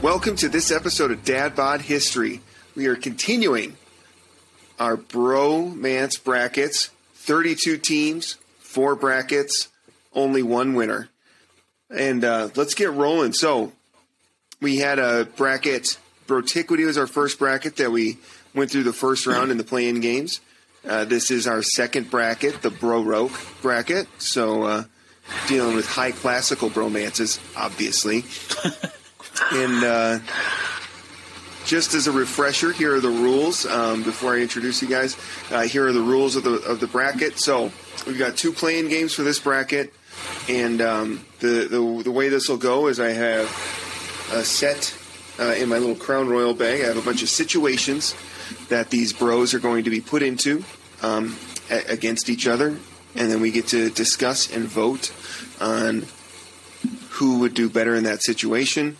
Welcome to this episode of Dad Bod History. We are continuing our bromance brackets 32 teams, four brackets, only one winner. And uh, let's get rolling. So, we had a bracket. Brotiquity was our first bracket that we went through the first round in the play-in games. Uh, this is our second bracket, the Bro Roke bracket. So, uh, dealing with high classical bromances, obviously. and uh, just as a refresher, here are the rules. Um, before I introduce you guys, uh, here are the rules of the of the bracket. So we've got two play-in games for this bracket, and um, the, the the way this will go is I have a set uh, in my little Crown Royal bag. I have a bunch of situations that these bros are going to be put into um, a- against each other, and then we get to discuss and vote on who would do better in that situation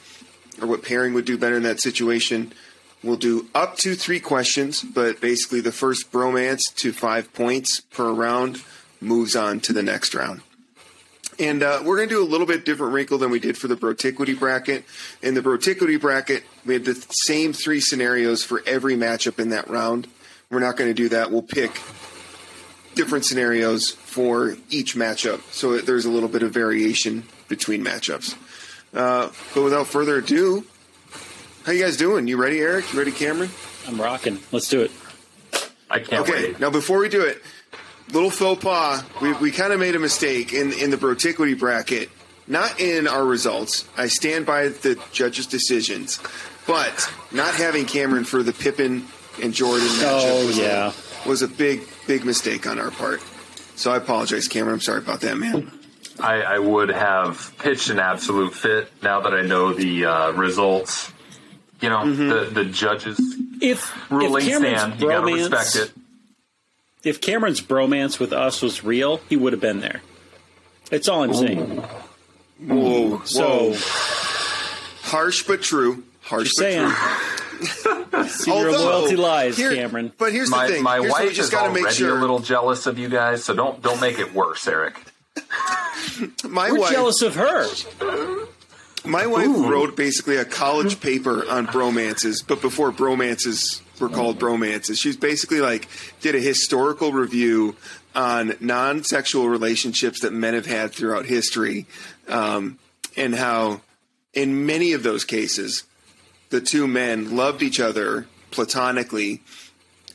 or what pairing would do better in that situation. We'll do up to three questions, but basically the first bromance to five points per round moves on to the next round. And uh, we're going to do a little bit different wrinkle than we did for the Brotiquity bracket. In the Brotiquity bracket, we had the same three scenarios for every matchup in that round. We're not going to do that. We'll pick different scenarios for each matchup, so there's a little bit of variation between matchups. Uh, but without further ado, how you guys doing? You ready, Eric? You ready, Cameron? I'm rocking. Let's do it. I can't Okay. wait. Now, before we do it, little faux pas. We, we kind of made a mistake in in the Brotiquity bracket. Not in our results. I stand by the judges' decisions, but not having Cameron for the Pippin and Jordan matchup Oh, was, yeah. A, was a big big mistake on our part. So I apologize, Cameron. I'm sorry about that, man. I, I would have pitched an absolute fit now that I know the uh, results. You know, Mm-hmm. the the judges' If ruling if Cameron's stand. You gotta respect it. if Cameron's bromance with us was real, he would have been there. That's all I'm saying. Whoa, So harsh but true. Harsh just but saying, true. See your loyalty lies, here- Cameron. But here's My the thing. my Here's wife just is got to make already sure. a little jealous of you guys, so don't don't make it worse, Eric. my We're wife, jealous of her. My wife wrote basically a college paper on bromances, but before bromances were called bromances. She's basically like did a historical review on non-sexual relationships that men have had throughout history, um, and how in many of those cases the two men loved each other platonically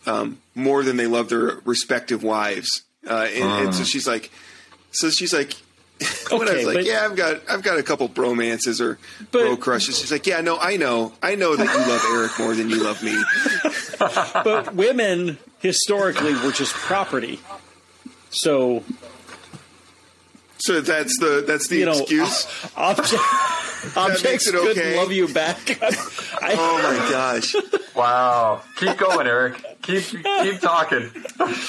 um, more than they loved their respective wives. Uh, and, and so she's like, so she's like, when I was like, but, yeah, I've got I've got a couple bromances or But- bro crushes. She's like, yeah, no, I know, I know that you love Eric more than you love me. But women historically were just property. So So that's the that's the you know, excuse. objects it couldn't love you back. I, oh my gosh, Wow, keep going, Eric. Keep keep talking.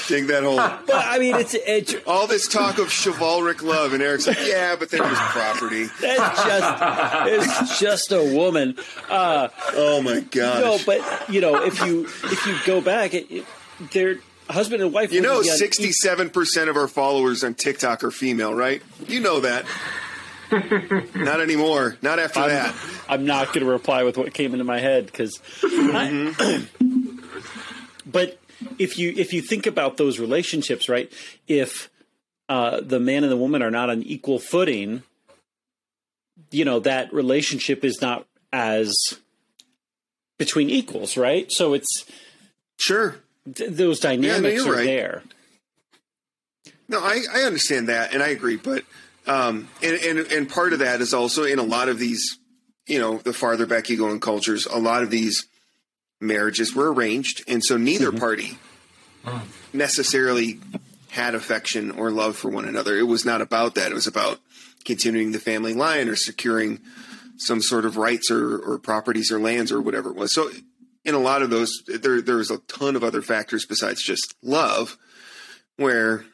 dig that hole. but I mean, it's it's All this talk of chivalric love, and Eric's like, yeah, but they're just property. It's just it's just a woman. Uh, Oh my gosh. no, but you know, if you if you go back, it, it, they're husband and wife. You know, wouldn't be on sixty-seven percent of our followers on TikTok are female, right? You know that. Not anymore. Not after that. I'm not going to reply with what came into my head because. but if you if you think about those relationships, right? If uh, the man and the woman are not on equal footing, you know that relationship is not as between equals, right? So it's Sure. th- those dynamics you're are right. there. No, I, I understand that, and I agree. But um, and, and and part of that is also in a lot of these, you know, the farther back you go in cultures, a lot of these marriages were arranged, and so neither party necessarily had affection or love for one another. It was not about that. It was about continuing the family line or securing some sort of rights or, or properties or lands or whatever it was. So in a lot of those, there there's a ton of other factors besides just love, where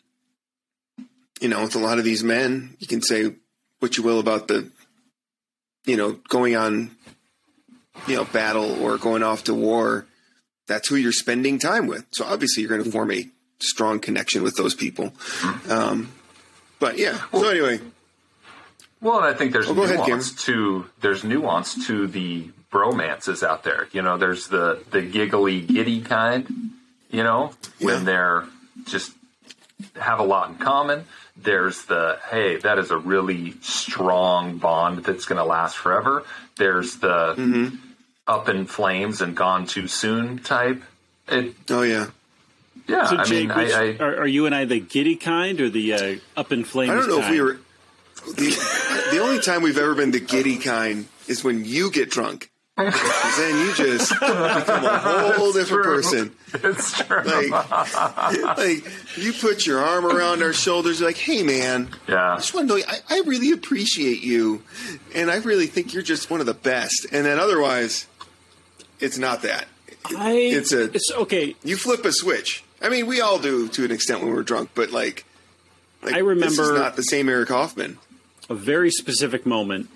you know, with a lot of these men, you can say what you will about the, you know, going on, you know, battle or going off to war. That's who you're spending time with. So obviously, you're going to form a strong connection with those people. Um, but yeah. So anyway, Well, and I think there's Oh, go ahead, nuance to there's nuance to the bromances out there. You know, there's the the giggly giddy kind. You know, when Yeah. they're just have a lot in common. There's the hey, that is a really strong bond that's going to last forever. There's the Mm-hmm. up in flames and gone too soon type. It, Oh yeah. yeah, So, I Jake, mean, which- I, I are, are you and I the giddy kind or the uh, up in flames? I don't know if we were. The, the only time we've ever been the giddy kind is when you get drunk. 'Cause then you just become a whole different true. person. it's true. Like, like you put your arm around our shoulders, like, "Hey, man, yeah. I just want to know. I, I really appreciate you, and I really think you're just one of the best." And then otherwise, it's not that. I, it's a- It's okay. You flip a switch. I mean, we all do to an extent when we're drunk, but like, like I this is remember- not the same Eric Hoffman. A very specific moment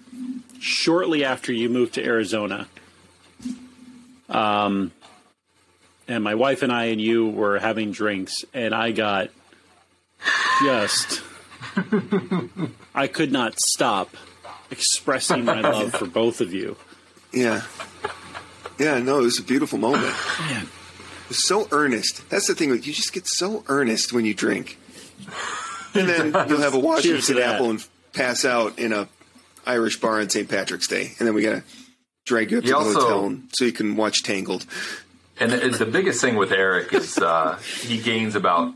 shortly after you moved to Arizona. Um, and my wife and I and you were having drinks, and I got just. I could not stop expressing my love for both of you. Yeah, yeah. No, it was a beautiful moment. Man, It's so earnest. That's the thing. With you just get so earnest when you drink, and then you'll have a Washington apple and pass out in a Irish bar on St. Patrick's Day, and then we gotta drag you up He to the also- hotel and, so you can watch Tangled. and the, the biggest thing with Eric is uh, he gains about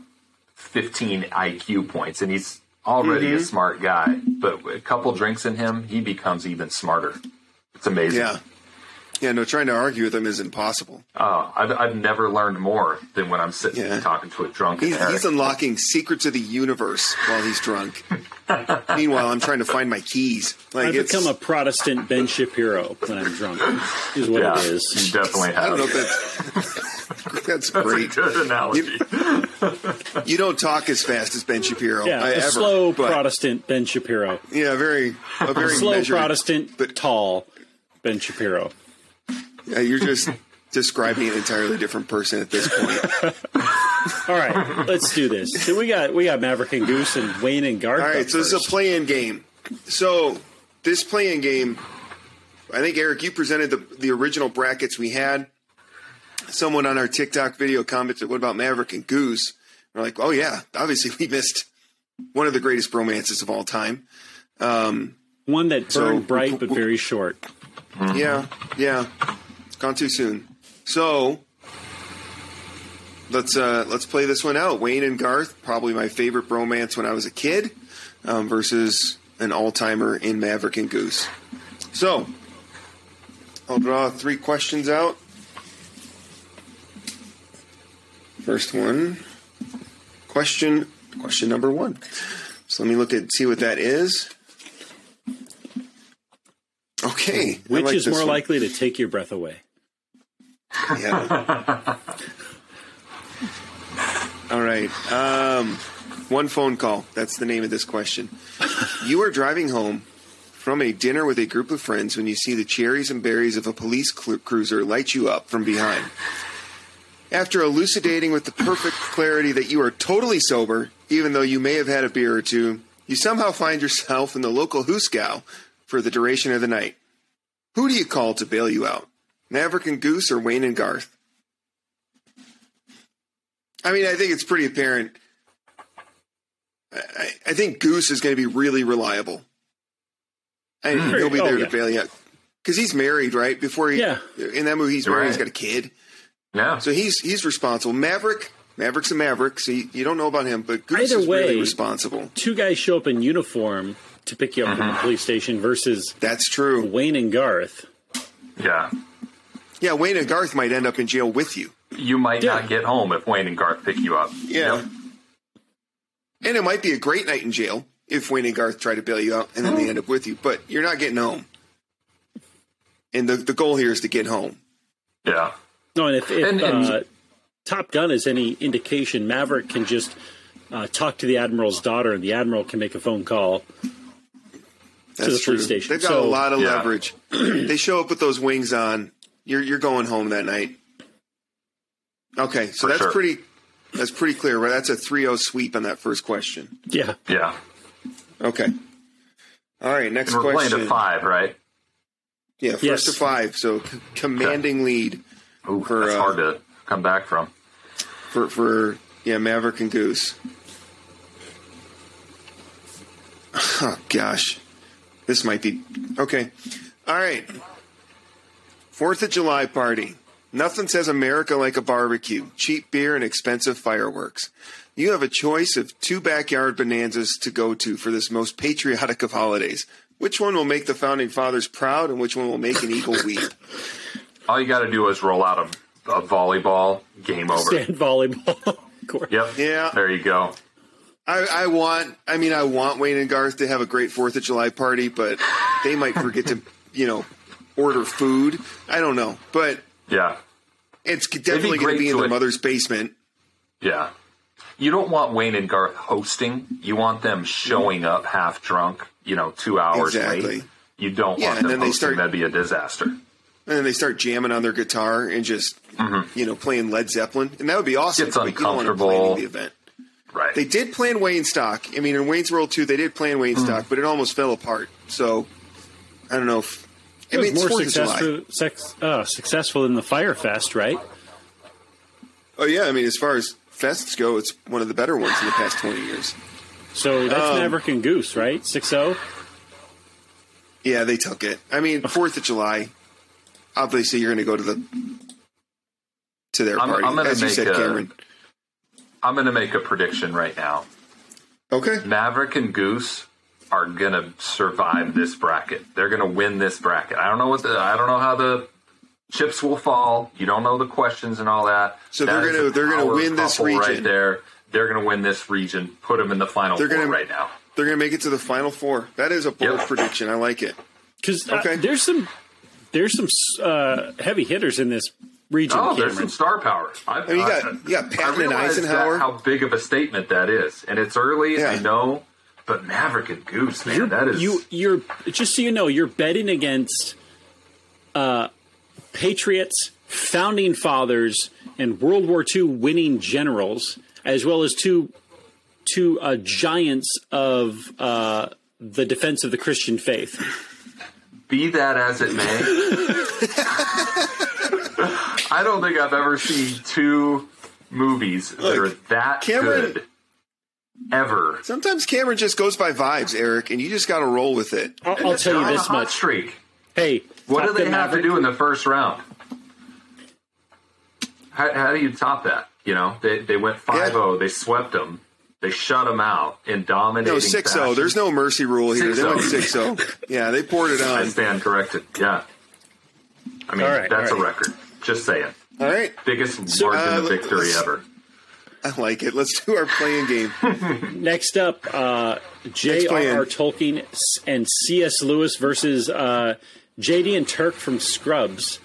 15 IQ points, and he's already Mm-hmm. a smart guy. But a couple drinks in him, he becomes even smarter. It's amazing. Yeah, yeah. No, trying to argue with him is impossible. Oh, I've, I've never learned more than when I'm sitting Yeah. talking to a drunk He's, he's unlocking secrets of the universe while he's drunk. Meanwhile, I'm trying to find my keys. Like I it's, become a Protestant Ben Shapiro when I'm drunk. Is what yeah, it you definitely have. I don't know if that's that's great. Good analogy. You don't talk as fast as Ben Shapiro. Yeah, I, a ever, slow but- Protestant Ben Shapiro. Yeah, very a very Slow measured, Protestant, but- but tall Ben Shapiro. Yeah, you're just describing an entirely different person at this point. All right, let's do this. So we got we got Maverick and Goose and Wayne and Garth. All right, so this is a play-in game. So this play-in game, I think Eric, you presented the the original brackets we had. Someone on our TikTok video commented, "What about Maverick and Goose?" We're like, "Oh yeah, obviously we missed one of the greatest romances of all time." Um, one that So- burned bright but very short. Yeah, yeah, it's gone too soon. So let's uh, let's play this one out. Wayne and Garth, probably my favorite bromance when I was a kid, um, versus an all timer in Maverick and Goose. So I'll draw three questions out. First one, question question number one. So let me look at see what that is. Okay, Which like is more one. likely to take your breath away? Yeah. All right. Um, one phone call. That's the name of this question. You are driving home from a dinner with a group of friends when you see the cherries and berries of a police cru- cruiser light you up from behind. After elucidating with the perfect clarity that you are totally sober, even though you may have had a beer or two, you somehow find yourself in the local hoosegow for the duration of the night. Who do you call to bail you out? Maverick and Goose or Wayne and Garth? I mean, I think it's pretty apparent. I, I think Goose is going to be really reliable. And he'll be Oh, there yeah. to bail you out. Because he's married, right? Before he, Yeah. in that movie, he's married, Right. he's got a kid. Yeah. So he's he's responsible. Maverick, Maverick's a Maverick, so you, you don't know about him, but Goose Either is really way- responsible. Two guys show up in uniform to pick you up Uh-huh. from the police station versus That's true. Wayne and Garth. Yeah. Yeah, Wayne and Garth might end up in jail with you. You might Yeah. not get home if Wayne and Garth pick you up. Yeah. Yep. And it might be a great night in jail if Wayne and Garth try to bail you out and then they end up with you, but you're not getting home. And the, the goal here is to get home. Yeah. No, and if, if And- and- uh, Top Gun is any indication, Maverick can just uh, talk to the admiral's daughter, and the admiral can make a phone call. That's the true. police station. They've got So- a lot of Yeah. leverage. they show up with those wings on. You're you're going home that night. Okay, so For that's sure. pretty that's pretty clear, right? That's a 3-0 sweep on that first question. Yeah. Yeah. Okay. All right, next And we're question. playing to five, right? Yeah, first Yes. to five. So c- commanding lead Ooh, For, that's uh, hard to come back from. for for yeah Maverick and Goose. Oh gosh, this might be okay. All right, Fourth of July party. Nothing says America like a barbecue, cheap beer, and expensive fireworks. You have a choice of two backyard bonanzas to go to for this most patriotic of holidays. Which one will make the founding fathers proud, and which one will make an eagle weep? All you got to do is roll out a, a volleyball. Game over. Stand volleyball. court. Yep. Yeah. There you go. I, I want. I mean, I want Wayne and Garth to have a great Fourth of July party, but they might forget to, you know, order food. I don't know, but Yeah. it's definitely going to be in to their it. mother's basement. Yeah. You don't want Wayne and Garth hosting. You want them showing up half drunk, you know, two hours Exactly. late. You don't Yeah, want them hosting. start- That'd be a disaster. And then they start jamming on their guitar and just, mm-hmm. you know, playing Led Zeppelin, and that would be awesome. Gets but you don't them uncomfortable. the event. Right. They did plan Waynestock. I mean, in Wayne's World 2, they did plan Wayne mm. Stock, but it almost fell apart. So, I don't know if. I It was mean, it's more 4th of July. successful, sex, uh, successful than the Fyre Fest, right? Oh, yeah. I mean, as far as fests go, it's one of the better ones in the past 20 years. So that's Um, Maverick and Goose, right? oh? 6 0. Yeah, they took it. I mean, Fourth of July. Obviously, you're going to go to the to their I'm- party, I'm as you said, a- Cameron. I'm going to make a prediction right now. Okay. Maverick and Goose are going to survive this bracket. They're going to win this bracket. I don't know what the I don't know how the chips will fall. You don't know the questions and all that. So That they're gonna- they're gonna win this couple right region. there. They're going to win this region. Put them in the final They're four gonna- right now. They're going to make it to the final four. That is a bold Yep. prediction. I like it. Because Okay. there's some there's some uh, heavy hitters in this region. Oh, there's some star power. I, mean, you got- you got Patton and Eisenhower. That, how big of a statement that is, and it's early. Yeah. I know, but Maverick and Goose, man, that is you you're just so you know you're betting against uh, patriots, founding fathers, and World War II winning generals, as well as two two uh, giants of uh, the defense of the Christian faith. Be that as it may, I don't think I've ever seen two movies that are that Cameron- good ever. Sometimes Cameron just goes by vibes, Eric, and you just got to roll with it. I'll, I'll tell you this much. streak. Hey, What do they Gun have to do in the first round? How, how do you top that? You know, they they went 5-0, they swept them, they shut them out in dominating. No, 6 0. There's no mercy rule here. They went 6-0. 6 0. Yeah, they poured it I on. stand corrected. Yeah, I mean All right, that's all a record. Just saying, All right. biggest uh, margin of victory ever. I like it. Let's do our playing game. Next up, uh. J.R.R. Tolkien and C.S. Lewis versus uh, J.D. and Turk from Scrubs.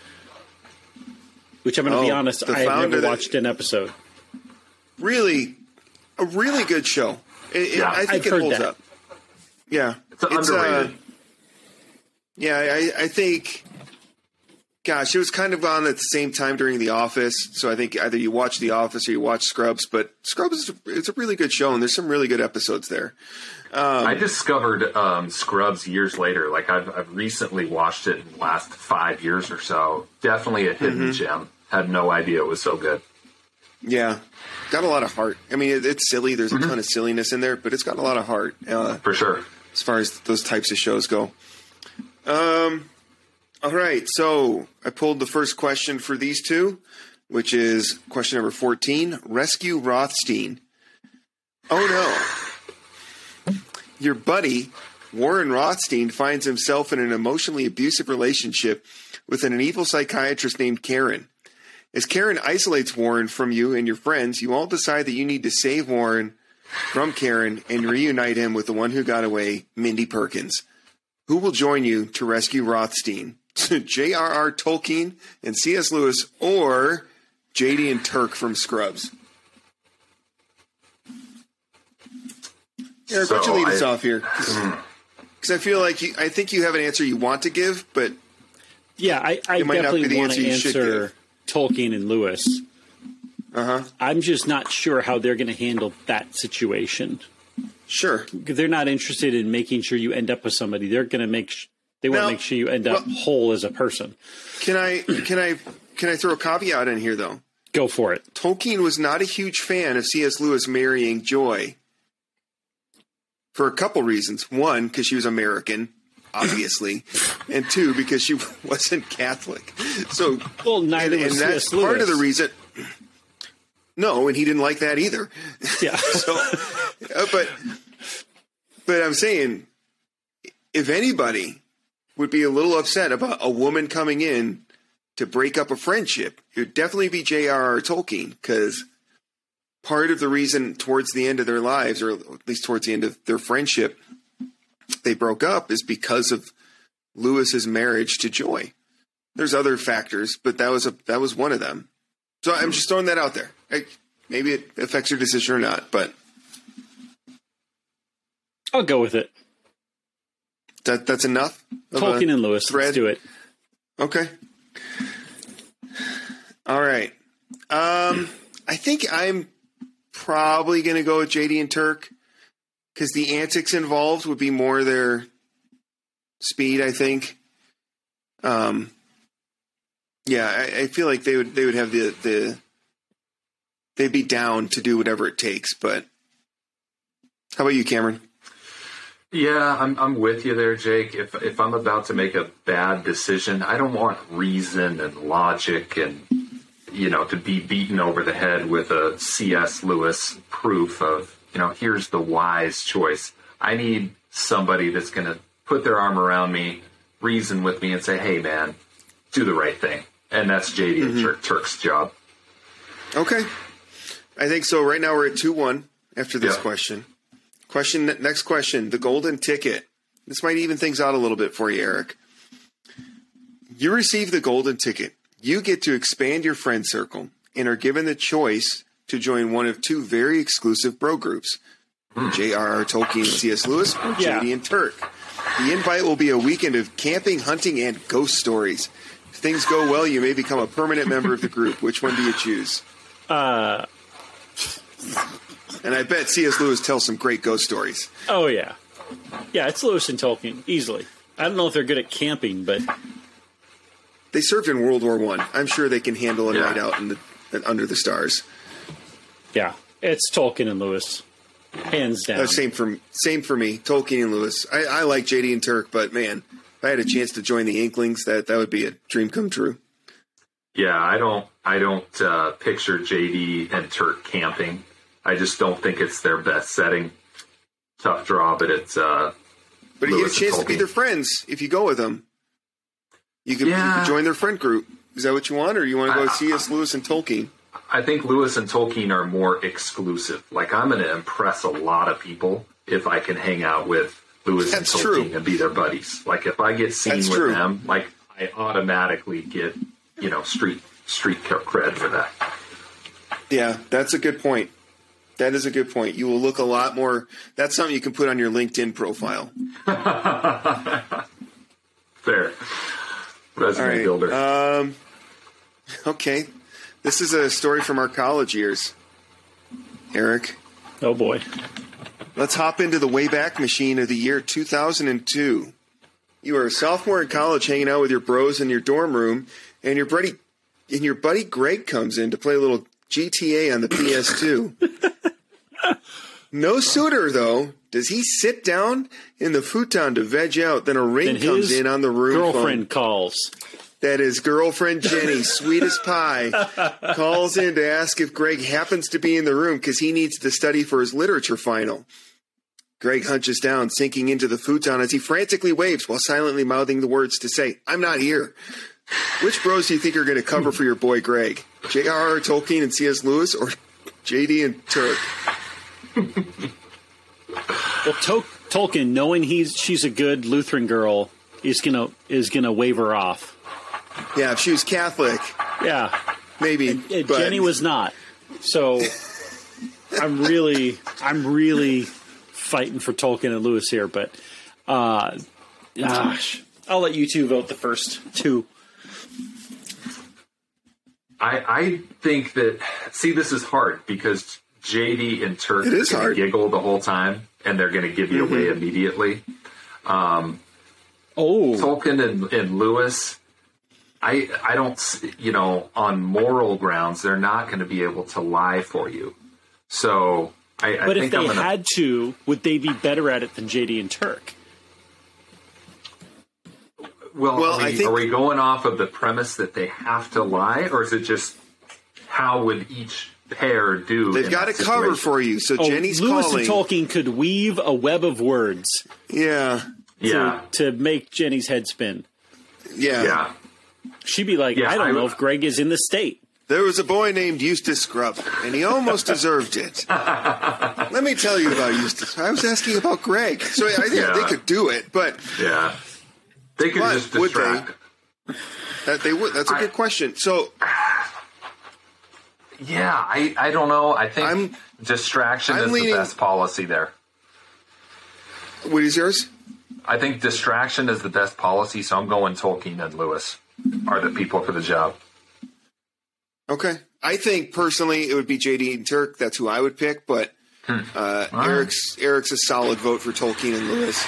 Which I'm going to be Oh, honest, I have founder never that- watched an episode. Really, a really good show. It, it- I think I've it holds that. up. Yeah. It's underrated. yeah, I, I think. Gosh, it was kind of on at the same time during The Office, so I think either you watch The Office or you watch Scrubs. But Scrubs is a, it's a really good show, and there's some really good episodes there. I discovered um, Scrubs years later. Like I've, I've recently watched it in the last five years or so. Definitely a hidden Mm-hmm. gem. Had no idea it was so good. Yeah, got a lot of heart. I mean, it, it's silly. There's a ton of silliness in there, but it's got a lot of heart uh, For sure. as far as those types of shows go. Um, all right, so I pulled the first question for these two, which is question number 14 Rescue Rothstein. Oh no. Your buddy, Warren Rothstein, finds himself in an emotionally abusive relationship with an evil psychiatrist named Karen. As Karen isolates Warren from you and your friends, you all decide that you need to save Warren from Karen and reunite him with the one who got away, Mindy Perkins. Who will join you to rescue Rothstein? J.R.R. Tolkien and C.S. Lewis, or J.D. and Turk from Scrubs? Eric, why don't you So lead us off here? Because I feel like you, I think you have an answer you want to give, but Yeah, I, I It might not be definitely the want answer to you should answer give. Tolkien and Lewis. uh huh. I'm just not sure how they're going to handle that situation. Sure. They're not interested in making sure you end up with somebody. They're going to make sh- they want to make sure you end up well- whole as a person. Can I can I can I throw a caveat in here though? Go for it. Tolkien was not a huge fan of C.S. Lewis marrying Joy for a couple reasons. One, because she was American, obviously, and two, because she wasn't Catholic. So, Well, neither and, and was that's C.S. Lewis. part of the reason. No, and he didn't like that either. Yeah. So, uh, but but I'm saying, if anybody would be a little upset about a woman coming in to break up a friendship, it would definitely be J.R.R. Tolkien because part of the reason towards the end of their lives, or at least towards the end of their friendship, they broke up is because of Lewis's marriage to Joy. There's other factors, but that was a that was one of them. So I'm just throwing that out there. I, maybe it affects your decision or not, but I'll go with it. That that's enough. Tolkien and Lewis. thread? Let's do it. Okay. All right. Um, I think I'm probably going to go with JD and Turk because the antics involved would be more their speed. I think. Um, yeah, I, I feel like they would they would have the the they'd be down to do whatever it takes. But how about you, Cameron? Yeah, I'm I'm with you there, Jake. If if I'm about to make a bad decision, I don't want reason and logic and you know to be beaten over the head with a C.S. Lewis proof of you know here's the wise choice. I need somebody that's going to put their arm around me, reason with me, and say, "Hey, man, do the right thing." And that's JD and mm-hmm. Turk, Turk's job. Okay. I think so. Right now we're at 2 1 after this Yeah. question. Question next question. The golden ticket. This might even things out a little bit for you, Eric. You receive the golden ticket. You get to expand your friend circle and are given the choice to join one of two very exclusive bro groups. J.R.R. Tolkien and C.S. Lewis or Yeah. JD and Turk. The invite will be a weekend of camping, hunting, and ghost stories. If things go well, you may become a permanent member of the group. Which one do you choose? Uh, And I bet C.S. Lewis tells some great ghost stories. oh yeah, yeah. It's Lewis and Tolkien easily. I don't know if they're good at camping, but They served in World War One. I'm sure they can handle a Yeah. night out in the under the stars. yeah, it's Tolkien and Lewis, hands down. Uh, same for same for me. Tolkien and Lewis. I, I like JD and Turk, but man, if I had a chance to join the Inklings, that that would be a dream come true. Yeah, I don't I don't uh, picture JD and Turk camping. I just don't think it's their best setting. Tough draw, but it's uh But you get a chance to be their friends if you go with them. You can, you can join their friend group. Is that what you want, or you want to go I- C.S. Lewis and Tolkien? I think Lewis and Tolkien are more exclusive. Like I'm going to impress a lot of people if I can hang out with Lewis That's and true. Tolkien and be their buddies. Like if I get seen That's with true. them, like I automatically get you know street street cred for that. Yeah, that's a good point. That is a good point. You will look a lot more. That's something you can put on your LinkedIn profile. Fair resume All right. builder. Um, okay. This is a story from our college years. Eric, oh boy, let's hop into the Wayback Machine of the year 2002. You are a sophomore in college hanging out with your bros in your dorm room, and your buddy, and your buddy Greg comes in to play a little GTA on the PS2. no sooner, though, does he sit down in the futon to veg out than a ring and comes in on the room phone. girlfriend calls. that his girlfriend Jenny, sweet as pie, calls in to ask if Greg happens to be in the room because he needs to study for his literature final. Greg hunches down, sinking into the futon as he frantically waves while silently mouthing the words to say, I'm not here. Which bros do you think are going to cover for your boy Greg? J.R.R. Tolkien and C.S. Lewis or J.D. and Turk? Well, Tol- Tolkien, knowing he's she's a good Lutheran girl, is gonna is gonna wave her off. Yeah, if she was Catholic, Yeah, maybe. Uh, but Jenny was not. So I'm really, I'm really fighting for Tolkien and Lewis here, but uh, gosh, I'll let you two vote the first two. I, I think that see this is hard because JD and Turk It are is going to hard. giggle the whole time, and they're going to give you away immediately. Um, Oh, Tolkien and, and Lewis, I I don't you know on moral grounds they're not going to be able to lie for you. So I, I but if they I'm gonna, had to, would they be better at it than JD and Turk? well, Well, are, we, I think- are we going off of the premise that they have to lie, or is it just how would each pair do? They've got that it covered for you. So Oh, Jenny's Lewis calling. and Tolkien could weave a web of words yeah, Yeah, to, to make Jenny's head spin. yeah, yeah. She'd be like, Yeah, I don't I know if Greg is in the state. There was a boy named Eustace Scrubb, and he almost deserved it. Let me tell you about Eustace. I was asking about Greg, so I think Yeah. they could do it, but Yeah. They could But just would they? that they would. That's a I- good question. So Yeah, I, I don't know. I think I'm- distraction I'm is leaning- the best policy there. what is yours? I think distraction is the best policy, so I'm going Tolkien and Lewis are the people for the job. Okay, I think personally it would be JD and Turk. That's who I would pick, but uh, Eric's Eric's a solid vote for Tolkien and Lewis.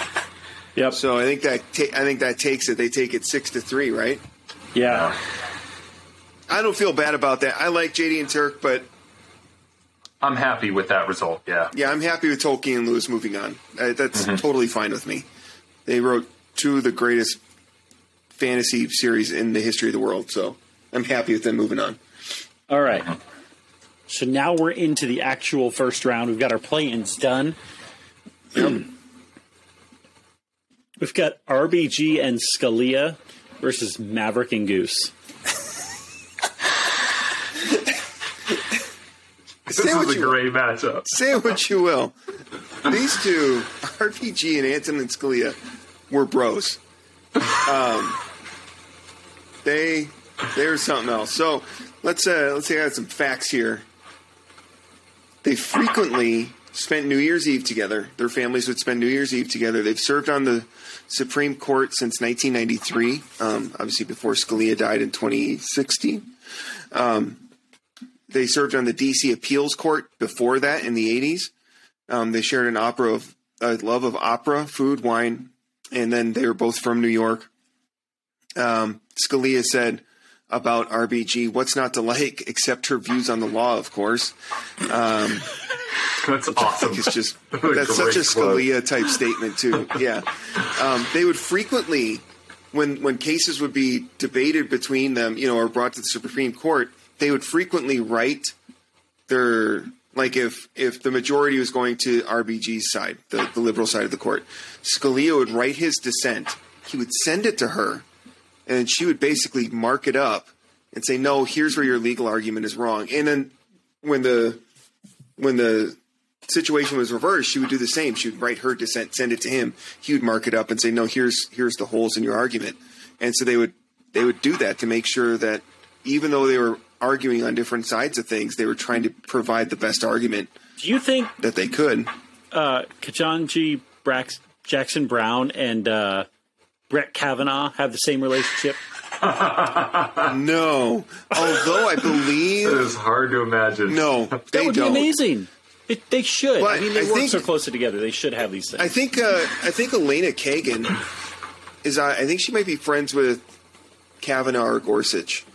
Yep. So I think that ta- I think that takes it. They take it six to three, right? yeah. I don't feel bad about that. I like JD and Turk, but I'm happy with that result. Yeah. yeah, I'm happy with Tolkien and Lewis moving on. Uh, that's totally fine with me. They wrote two of the greatest fantasy series in the history of the world, so I'm happy with them moving on. All right. So now we're into the actual first round. We've got our play-ins done. We've got RBG and Scalia versus Maverick and Goose. This Say what is a you- great matchup. Say what you will. These two, RBG and Antonin Scalia, were bros. Um, they they're something else. So let's uh, let's say I had some facts here. They frequently spent New Year's Eve together. Their families would spend New Year's Eve together. They've served on the Supreme Court since 1993. Um, obviously, before Scalia died in 2016. They served on the D.C. Appeals Court before that in the 80s. Um, they shared an opera of a love of opera, food, wine, and then they were both from New York. Um, Scalia said about RBG, "What's not to like except her views on the law, of course." That's awesome. It's just that's such a. Scalia type statement too. Yeah, um, they would frequently, when when cases would be debated between them, you know, or brought to the Supreme Court, they would frequently write their like if if the majority was going to RBG's side, the, the liberal side of the court, Scalia would write his dissent. He would send it to her, and she would basically mark it up and say, "No, here's where your legal argument is wrong." And then when the when the situation was reversed, she would do the same. She would write her dissent, send it to him. He would mark it up and say, "No, here's here's the holes in your argument." And so they would they would do that to make sure that even though they were arguing on different sides of things, they were trying to provide the best argument Do you think that they could. uh, Ketanji Brax- Jackson Brown and uh, Brett Kavanaugh have the same relationship? No, although I believe it is hard to imagine. no, That would don't. be amazing. It, they should. But I mean, they I work think- so closely together. They should have these things. I think uh, I think Elena Kagan is. Uh, I think she might be friends with Kavanaugh or Gorsuch.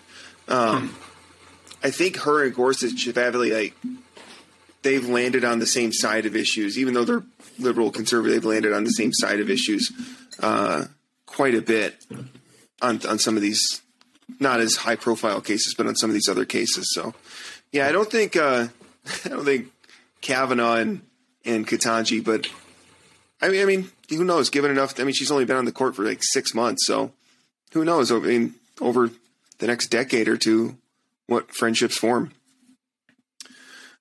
Um, I think her and Gorsuch have like they've landed on the same side of issues, even though they're liberal conservative. They've landed on the same side of issues uh, quite a bit on on some of these, not as high profile cases, but on some of these other cases. So, yeah, I don't think uh, I don't think Kavanaugh and and Ketanji, but I mean, I mean, who knows? Given enough, I mean, she's only been on the court for like six months, so who knows? I mean, over the next decade or two, what friendships form.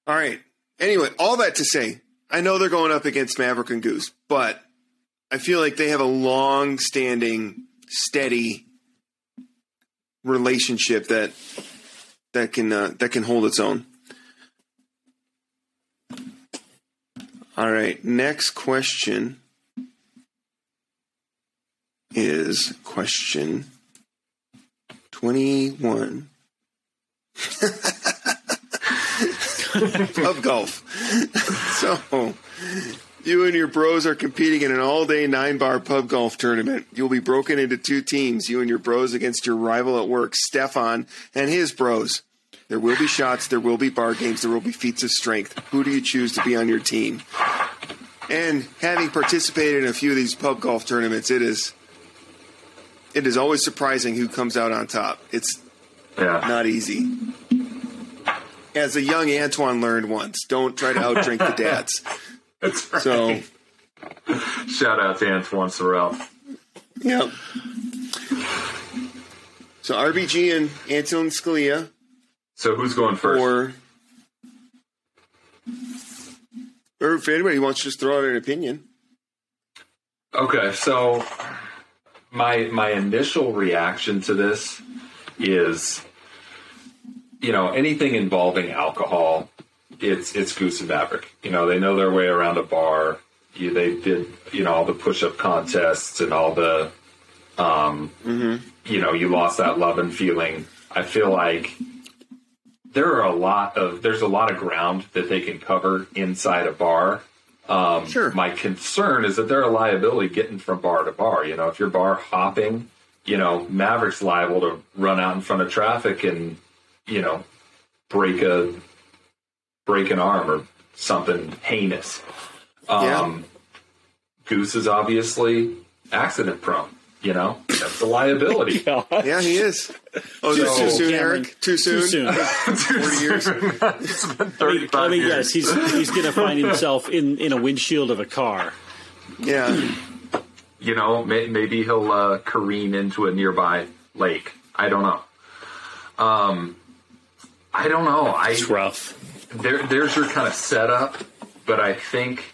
All right. Anyway, all that to say, I know they're going up against Maverick and Goose, but I feel like they have a long-standing, steady relationship that that can uh, that can hold its own. All right, next question is question 21. Pub golf. so, you and your bros are competing in an all-day nine-bar pub golf tournament. You'll be broken into two teams. You and your bros against your rival at work, Stefan, and his bros. There will be shots. There will be bar games. There will be feats of strength. Who do you choose to be on your team? And having participated in a few of these pub golf tournaments, it is it is always surprising who comes out on top. It's Yeah. not easy. As a young Antoine learned once, don't try to outdrink the dads. That's right. So, Shout out to Antoine Sorrell. yep. So RBG and Antoine Scalia, So who's going first? or or if anybody wants to just throw out an opinion. Okay, so my my initial reaction to this is, you know, anything involving alcohol, it's it's Goose and Maverick. You know, they know their way around a bar. You, they did, you know, all the push up contests and all the, um, you know, you lost that love and feeling. I feel like there are a lot of there's a lot of ground that they can cover inside a bar um, Sure. My concern is that they're a liability getting from bar to bar. You know, if you're bar hopping, you know, Maverick's liable to run out in front of traffic and, you know, break a break an arm or something heinous. Um, Goose is obviously accident prone. You know, that's a liability. Yeah, he is. Oh, is that too soon, Cameron, Eric? Too soon? Too soon. Forty years. I mean, yes, he's he's going to find himself in in a windshield of a car. Yeah. you know, may, maybe he'll uh, careen into a nearby lake. I don't know. Um, I don't know. I It's rough. there, there's your kind of setup, but I think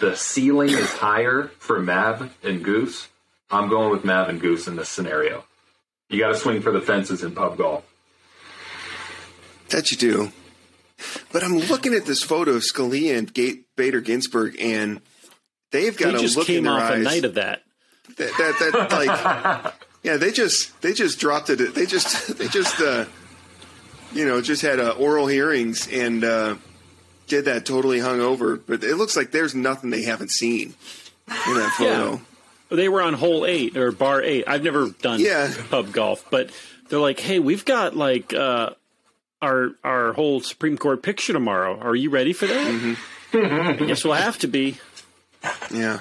the ceiling is higher for Mav and Goose. I'm going with Mav and Goose in this scenario. You got to swing for the fences in pub golf. That you do. But I'm looking at this photo of Scalia and Gate, Bader Ginsburg, and they've got He a just look in came their off eyes. a night of that. that, that, that like yeah they just they just dropped it they just they just uh you know just had uh, oral hearings and uh did that totally hungover but it looks like there's nothing they haven't seen in that photo They were on hole eight or bar eight. I've never done Yeah. pub golf, but they're like, "Hey, we've got like uh, our our whole Supreme Court picture tomorrow. Are you ready for that?" Mm-hmm. I guess we'll have to be. yeah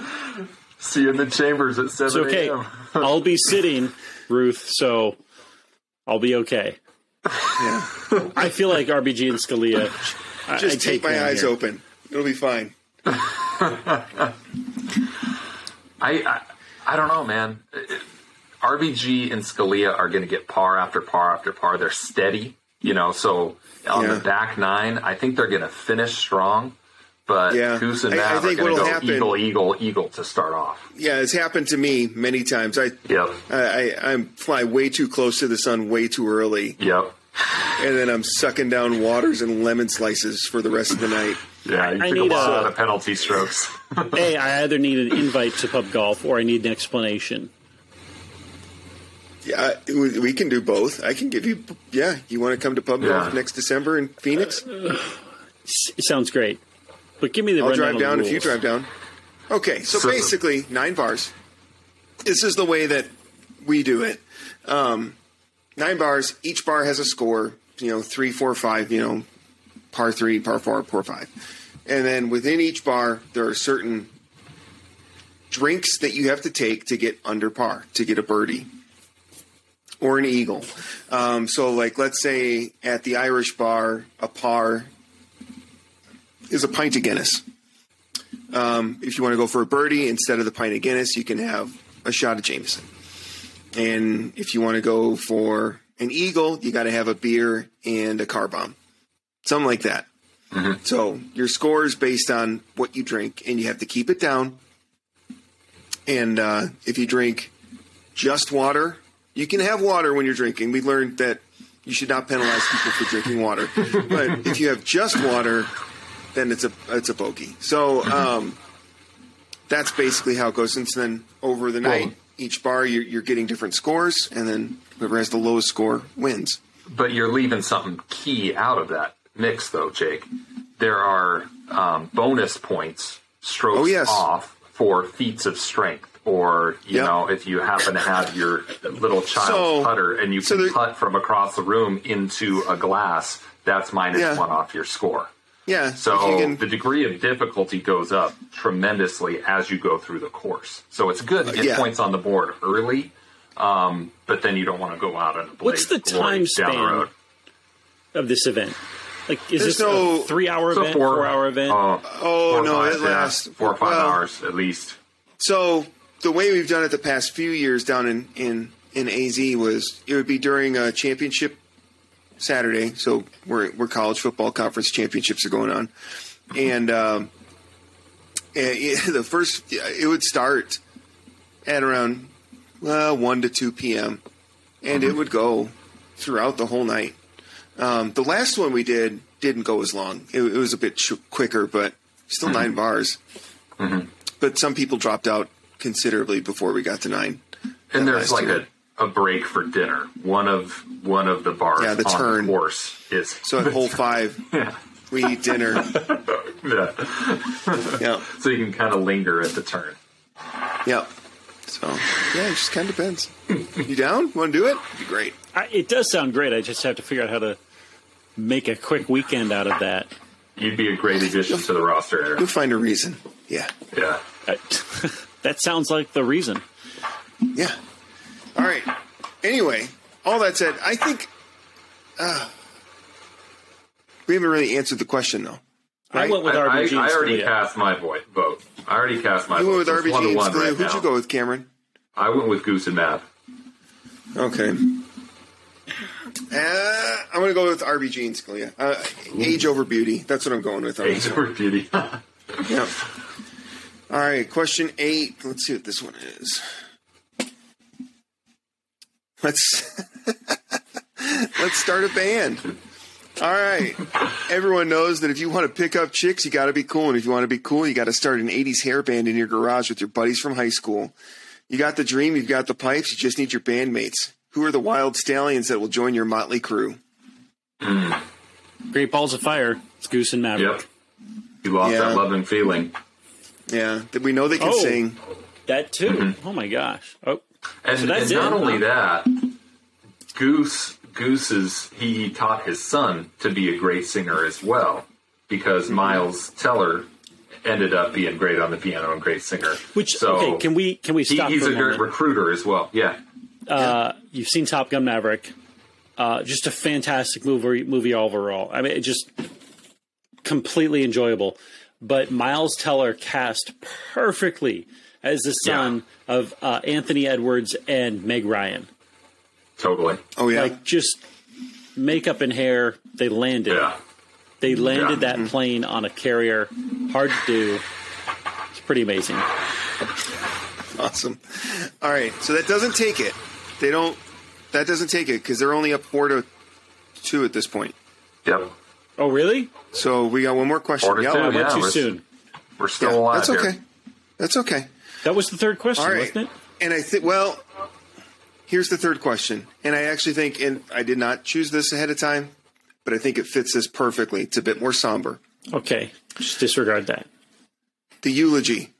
See you in the chambers at 7 It's okay. I'll be sitting, Ruth, so I'll be okay. Yeah I feel like RBG and Scalia. I- just I take my eyes here. open it'll be fine I, I I don't know, man. RBG and Scalia are going to get par after par after par. They're steady, you know. So on Yeah. the back nine, I think they're going to finish strong. But Yeah. Goose and I- I Mav are think going to what'll go happen- eagle, eagle, eagle to start off. yeah it's happened to me many times i Yep, I, I i'm fly way too close to the sun way too early yep. and then i'm sucking down waters and lemon slices for the rest of the night Yeah, you I took a lot a- of penalty strokes. A, I either need an invite to pub golf or I need an explanation. Yeah, we we can do both. I can give you. Yeah, you want to come to pub golf next December in Phoenix? It sounds great, but give me the I'll drive down if you drive down. Okay, so, So- basically nine bars. This is the way that we do it. Um, nine bars. Each bar has a score. You know, three, four, five. You know, par three, par four, par five, and then within each bar there are certain drinks that you have to take to get under par to get a birdie or an eagle. Um, so, like, let's say at the Irish bar, a par is a pint of Guinness. Um, if you want to go for a birdie instead of the pint of Guinness, you can have a shot of Jameson. And if you want to go for an eagle, you got to have a beer and a car bomb, something like that. So your score is based on what you drink, and you have to keep it down. And uh, if you drink just water, you can have water when you're drinking. We learned that you should not penalize people for drinking water. but if you have just water, then it's a it's a bogey. So um, that's basically how it goes. And so then over the night, Well- each bar you're, you're getting different scores, and then whoever has the lowest score wins. But you're leaving something key out of that mix, though, Jake. there are um, bonus points, strokes Oh, yes. off for feats of strength. Or you Yep. know, if you happen to have your little child's So- putter and you so can there- putt from across the room into a glass, that's minus Yeah. one off your score. Yeah. So can- the degree of difficulty goes up tremendously as you go through the course. So it's good to get Uh, yeah. points on the board early, um, but then you don't want to go out on a blaze What's the of glory time down span? the road. of this event? Like, is There's this no- a three-hour So event, four- four-hour event? uh, oh four no, five, it yeah, lasts four or five well, hours at least. So the way we've done it the past few years down in in in AZ was it would be during a championship Saturday. So where where college football conference championships are going on, and um, it- eh, eh, the first it would start at around well one to two p.m. and it mm-hmm. would go throughout the whole night. Um, the last one we did didn't go as long. It, it was a bit sh- quicker, but still nine mm-hmm. bars. Mm-hmm. But some people dropped out considerably before we got to nine. And there's like year. a, a break for dinner. One of one of the bars Yeah, the on turn. the course is So at hole five, yeah. we eat dinner. yeah. Yeah, So you can kind of linger at the turn. yeah. So yeah, it just kind of depends. You down? Want to do it? Be great. I, it does sound great. I just have to figure out how to make a quick weekend out of that. You'd be a great addition to the roster, Aaron. You'll find a reason. Yeah, Yeah. I, that sounds like the reason. yeah. All right. Anyway, all that said, I think uh, we haven't really answered the question though. I went with I, I, RBG. I and already Scalia. cast my vote. vote. I already cast my You vote. went with So one RBG to and one Scalia. right Who'd now. you go with, Cameron? I went with Goose and Matt. Okay. Uh, I'm going to go with RBG and Scalia. Uh, age over beauty. That's what I'm going with. on this Age over beauty. Yep. All right, question eight. Let's see what this one is. Let's let's start a band. All right. Everyone knows that if you want to pick up chicks, you got to be cool, and if you want to be cool, you got to start an '80s hair band in your garage with your buddies from high school. You got the dream, you've got the pipes, you just need your bandmates. Who are the wild stallions that will join your motley crew? Great Balls of Fire. It's Goose and Maverick. yep. You lost Yeah. that love and feeling. Yeah, that we know they can Oh. sing. That too. Mm-hmm. Oh my gosh. Oh, And, So and not only that, Goose Goose is he, he taught his son to be a great singer as well because Mm-hmm. Miles Teller ended up being great on the piano and great singer. which so okay? Can we can we he, he's a a great recruiter as well. Yeah, Uh, you've seen Top Gun Maverick. Uh, just a fantastic movie movie overall. I mean, it just completely enjoyable. But Miles Teller cast perfectly as the son of uh, Anthony Edwards and Meg Ryan. totally. Oh yeah, Like just makeup and hair, they landed. Yeah. They landed Yeah. that plane on a carrier. Hard to do. It's pretty amazing. Awesome. All right, so that doesn't take it. They don't. That doesn't take it because they're only up four to two at this point. Yep. Oh, really? So we got one more question. Four to Yeah, two, I went yeah, too we're- soon. We're still yeah, alive that's here. okay. That's okay. That was the third question, right. wasn't it? And I think well, here's the third question, and I actually think, and I did not choose this ahead of time, but I think it fits this perfectly. It's a bit more somber. Okay, just disregard that. The eulogy.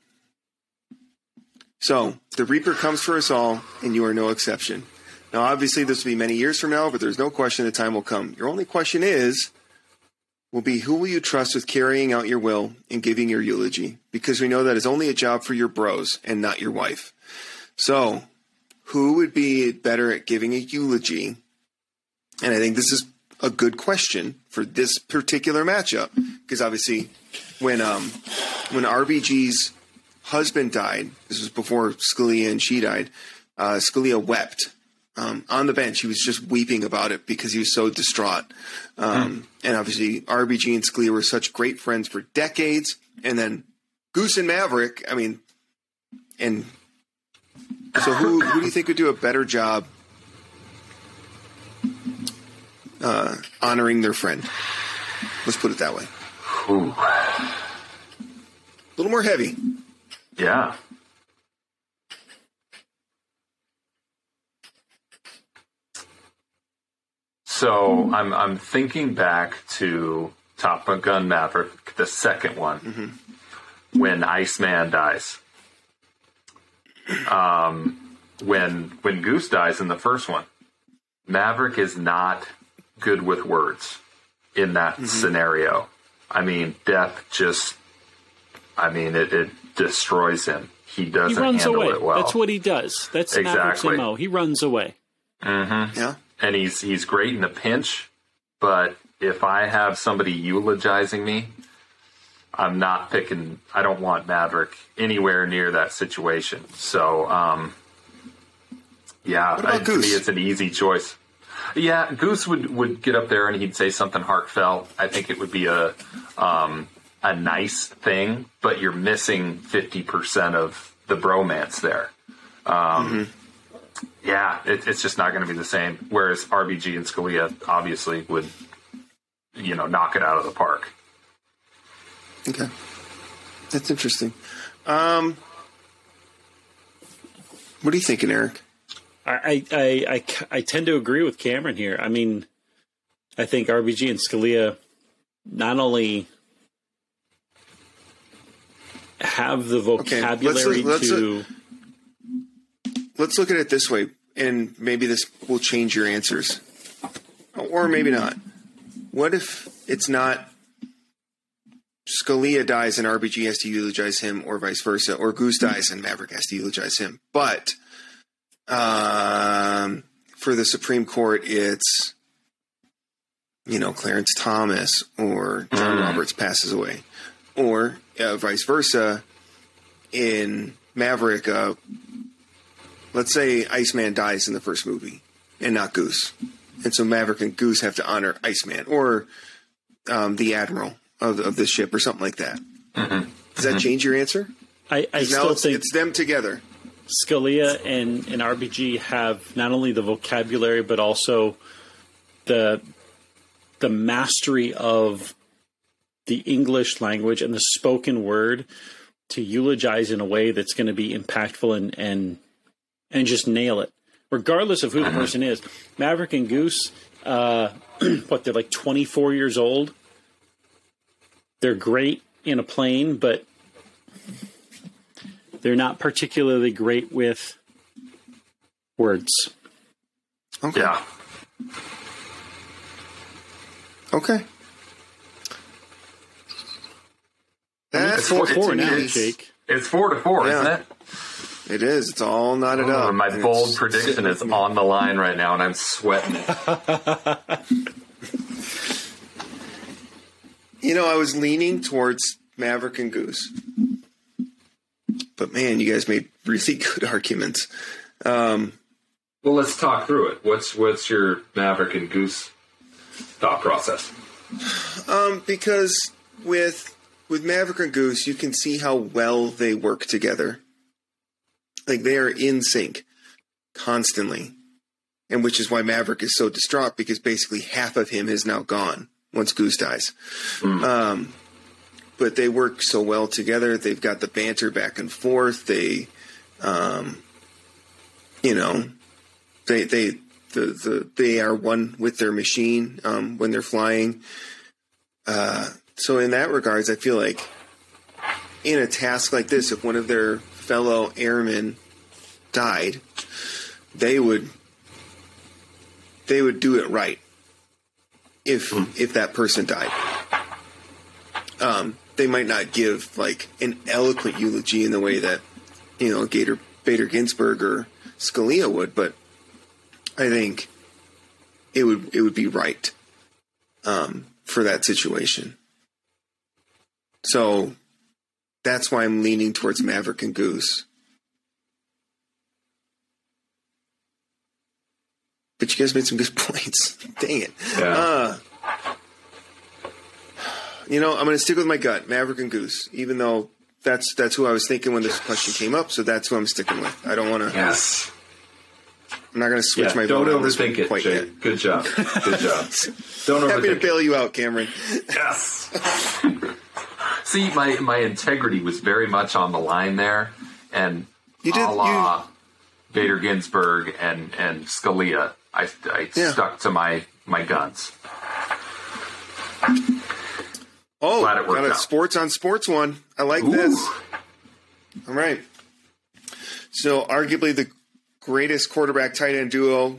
So the Reaper comes for us all, and you are no exception. Now, obviously, this will be many years from now, but there's no question the time will come. Your only question is, will be who will you trust with carrying out your will and giving your eulogy? Because we know that is only a job for your bros and not your wife. So, who would be better at giving a eulogy? And I think this is a good question for this particular matchup because obviously, when um, when RBG's husband died, this was before Scalia and she died. Uh, Scalia wept um, on the bench. He was just weeping about it because he was so distraught. Um, And obviously, RBG and Scalia were such great friends for decades. And then Goose and Maverick. I mean, and so who who do you think would do a better job uh, honoring their friend? Let's put it that way. Ooh. A little more heavy. Yeah. So I'm I'm thinking back to Top Gun Maverick, the second one, mm-hmm. when Iceman dies. Um, when when Goose dies in the first one, Maverick is not good with words in that mm-hmm. scenario. I mean, death just, I mean, it, it destroys him. He He doesn't runs handle away. it well. That's what he does. That's Maverick's Exactly. MO. He runs away. Mm-hmm. Yeah. And he's he's great in a pinch, but if I have somebody eulogizing me, I'm not picking. I don't want Maverick anywhere near that situation. So, um, yeah, I- to me, it's an easy choice. Yeah, Goose would would get up there and he'd say something heartfelt. I think it would be a um, a nice thing, but you're missing fifty percent of the bromance there. Um, Yeah, it, it's just not going to be the same. Whereas RBG and Scalia obviously would, you know, knock it out of the park. Okay. That's interesting. Um, what are you thinking, Eric? I, I, I, I, I tend to agree with Cameron here. I mean, I think RBG and Scalia not only have the vocabulary let's- to. Let's look at it this way, and maybe this will change your answers. Or maybe not. What if it's not Scalia dies and RBG has to eulogize him, or vice versa, or Goose dies and Maverick has to eulogize him? But um, for the Supreme Court, it's you know Clarence Thomas or John Roberts passes away, or uh, vice versa. In Maverick, uh, let's say Iceman dies in the first movie and not Goose, and so Maverick and Goose have to honor Iceman or um, the admiral of, of the ship or something like that. Does that change your answer? I, I Now still it's, think it's them together. Scalia and, and RBG have not only the vocabulary but also the the mastery of the English language and the spoken word to eulogize in a way that's going to be impactful and and and just nail it, regardless of who the person is. Maverick and Goose, uh, what they're like twenty four years old. They're great in a plane, but they're not particularly great with words. Okay. Yeah. Okay. That It's four- to Four now, is- Jake. It's four to four, Yeah. isn't it? It is. It's all knotted Oh, up. my and bold prediction is on the line right now, and I'm sweating it. You know, I was leaning towards Maverick and Goose, but man, you guys made really good arguments. Um, Well, let's talk through it. What's what's your Maverick and Goose thought process? um, because with with Maverick and Goose, you can see how well they work together. Like they are in sync constantly, and which is why Maverick is so distraught because basically half of him is now gone once Goose dies. Um, but they work so well together. They've got the banter back and forth. They, um, you know, they they the, the they are one with their machine um, when they're flying. Uh, so in that regards, I feel like in a task like this, if one of their fellow airmen died, they would they would do it right. If if that person died, um, they might not give like an eloquent eulogy in the way that you know Gator Bader Ginsburg or Scalia would, but I think it would it would be right um, for that situation. So that's why I'm leaning towards Maverick and Goose. But you guys made some good points. Dang it. Yeah. Uh, you know, I'm going to stick with my gut, Maverick and Goose, even though that's that's who I was thinking when this question came up. So that's who I'm sticking with. I don't want to. yes. I'm not going to switch Yeah, my don't vote on this one overthink it, quite Jake. yet. Good job. Good job. Don't overthink. Happy to overthink it. bail you out, Cameron. Yes. See, my my integrity was very much on the line there, and You did- a la Bader Ginsburg and and Scalia, I, I Yeah. stuck to my my guns. Oh, Glad it got a out. sports on sports one. I like Ooh. this. All right. So, arguably the greatest quarterback tight end duo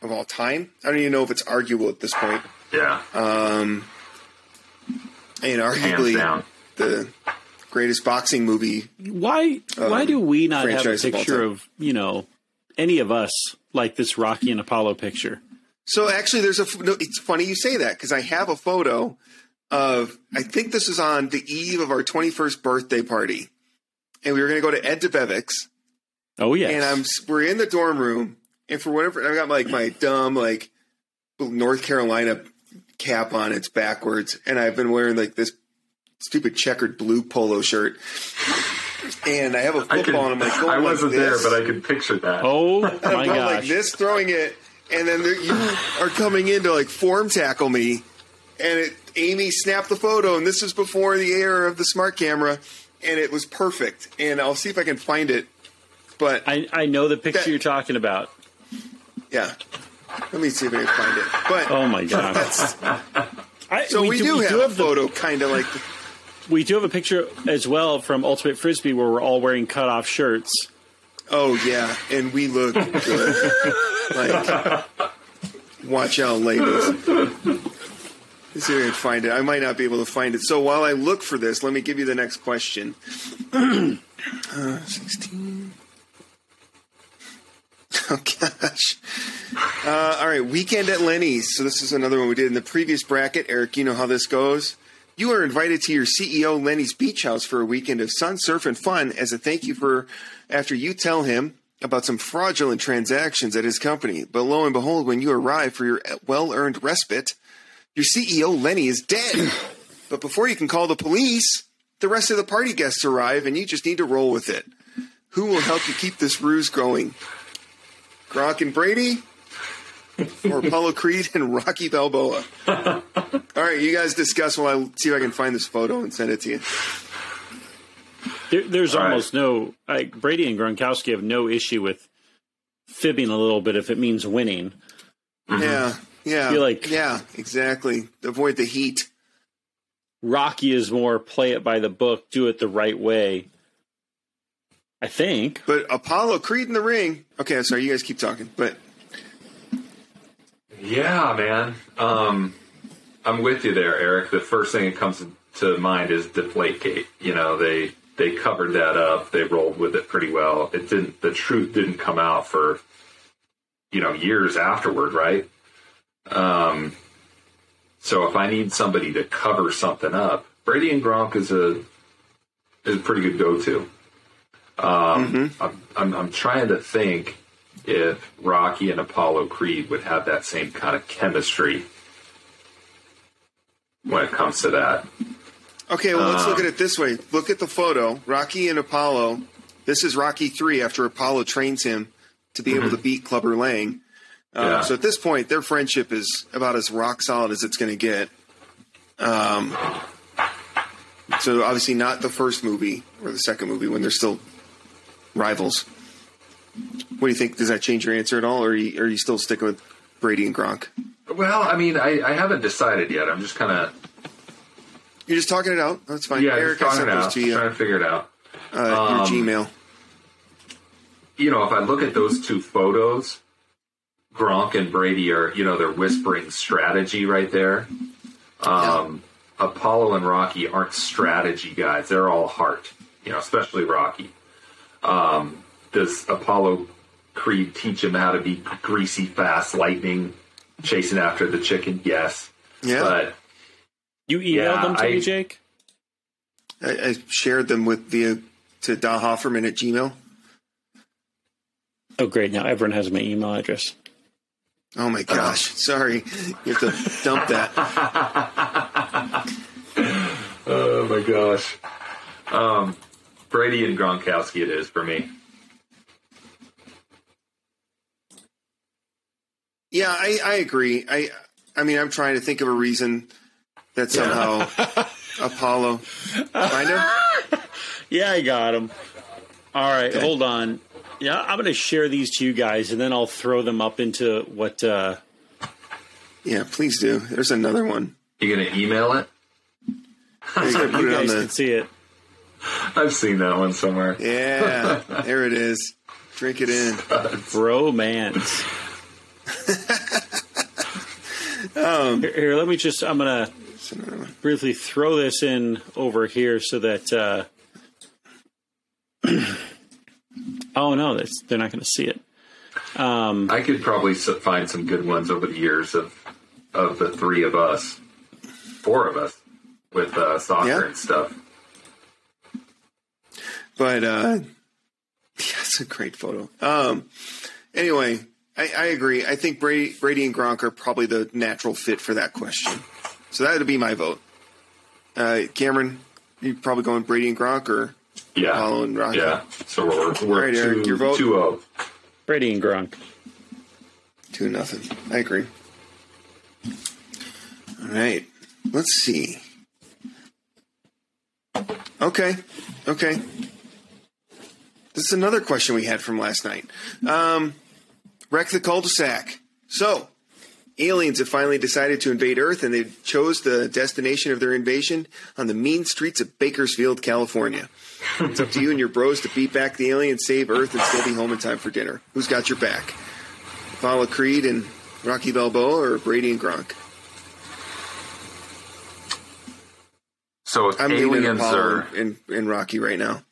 of all time. I don't even know if it's arguable at this point. Yeah, Um, And hands arguably down. The greatest boxing movie. Why why do we not have a Um, franchise of picture of, you know, any of us like this Rocky and Apollo picture? So actually, there's a. No, it's funny you say that because I have a photo of. I think this is on the eve of our 21st birthday party, and we were going to go to Ed Debevic's, Oh yeah, and I'm. We're in the dorm room, and for whatever I got like my dumb like North Carolina cap on. It's backwards, and I've been wearing like this stupid checkered blue polo shirt, and I have a I, could, football, and I'm like, going I wasn't this. there, but I could picture that. oh And I'm my going gosh. like this, throwing it, and then there, you are coming in to like form tackle me, and it, Amy snapped the photo, and this is before the era of the smart camera, and it was perfect. And I'll see if I can find it, but I, I know the picture That- you're talking about. yeah, let me see if I can find it. But Oh my god. I, so we, do, have, a the, photo, kind of like we do have a picture as well from Ultimate Frisbee where we're all wearing cutoff shirts. oh yeah, and we look good. like, watch out, ladies. Let's see if I can find it. I might not be able to find it. So while I look for this, let me give you the next question. uh, 16. Oh, gosh. Uh, all right, weekend at Lenny's. So this is another one we did in the previous bracket. Eric, you know how this goes. You are invited to your CEO Lenny's beach house for a weekend of sun, surf, and fun as a thank you for after you tell him about some fraudulent transactions at his company. But lo and behold, when you arrive for your well earned respite, your CEO Lenny is dead. but before you can call the police, the rest of the party guests arrive and you just need to roll with it. Who will help you keep this ruse going? Gronk and Brady? Or Apollo Creed and Rocky Balboa? All right, you guys discuss while I see if I can find this photo and send it to you. There, there's All right. almost no like Brady and Gronkowski have no issue with fibbing a little bit if it means winning. Yeah, mm-hmm. yeah. Feel like- yeah, exactly. Avoid the heat. Rocky is more play it by the book, do it the right way. I think. But Apollo Creed in the ring. Okay, I'm sorry, you guys keep talking. But Yeah, man. Um, I'm with you there, Eric. The first thing that comes to mind is Deflategate. You know, they they covered that up. They rolled with it pretty well. It didn't. The truth didn't come out for you know years afterward, right? Um, so if I need somebody to cover something up, Brady and Gronk is a is a pretty good go to. Um, I'm, I'm I'm trying to think if Rocky and Apollo Creed would have that same kind of chemistry when it comes to that. okay, well let's look at it this way. Look at the photo. Rocky and Apollo. This is Rocky three after Apollo trains him to be able to beat Clubber Lang. Uh, Yeah. So at this point, their friendship is about as rock solid as it's going to get. Um, so obviously not the first movie or the second movie when they're still rivals. What do you think? Does that change your answer at all, or are you, are you still sticking with Brady and Gronk? Well, I mean, I, I haven't decided yet. I'm just kind of You're just talking it out. That's fine. yeah, Eric, just I talking sent it out, to you. trying to figure it out. Uh, your Um, Gmail. You know, if I look at those two photos, Gronk and Brady are you know they're whispering strategy right there. Um, Apollo and Rocky aren't strategy guys; they're all heart. You know, especially Rocky. Um, does Apollo Creed teach him how to be greasy, fast, lightning, chasing after the chicken? Yes, Yeah, but You emailed Yeah, them to I- me, Jake? I, I shared them with the to Da Hofferman at Gmail. Oh, great. Now everyone has my email address. Oh my gosh, sorry, you have to dump that. Oh my gosh. Um, Brady and Gronkowski it is for me. Yeah, I, I agree. I I mean, I'm trying to think of a reason that somehow Apollo kind of. Yeah, I got them. All right, hold on. Yeah, I'm going to share these to you guys, and then I'll throw them up into what. Uh, Yeah, please do. There's another one. You gonna email it? You gotta put You it on guys the- can see it. I've seen that one somewhere. yeah, there it is. Drink it in. Bromance. Um, here, here, let me just. I'm gonna briefly throw this in over here so that. Uh, oh no, that's, they're not going to see it. Um, I could probably find some good ones over the years of of the three of us, four of us, with uh, soccer Yeah. and stuff. But uh, yeah, it's a great photo. Um, anyway, I, I agree. I think Brady, Brady and Gronk are probably the natural fit for that question. So that would be my vote. Uh, Cameron, you probably going Brady and Gronk or Yeah, Apollo and Rocky? yeah. So we're we're right, Eric, two, your vote? two oh. Brady and Gronk. Two nothing. I agree. All right. Let's see. Okay. Okay. This is another question we had from last night. Um, wreck the cul-de-sac. So, aliens have finally decided to invade Earth, and they chose the destination of their invasion on the mean streets of Bakersfield, California. It's up to you and your bros to beat back the aliens, save Earth, and still be home in time for dinner. Who's got your back? Apollo Creed and Rocky Balboa, or Brady and Gronk? So if I'm aliens are and, and Rocky right now.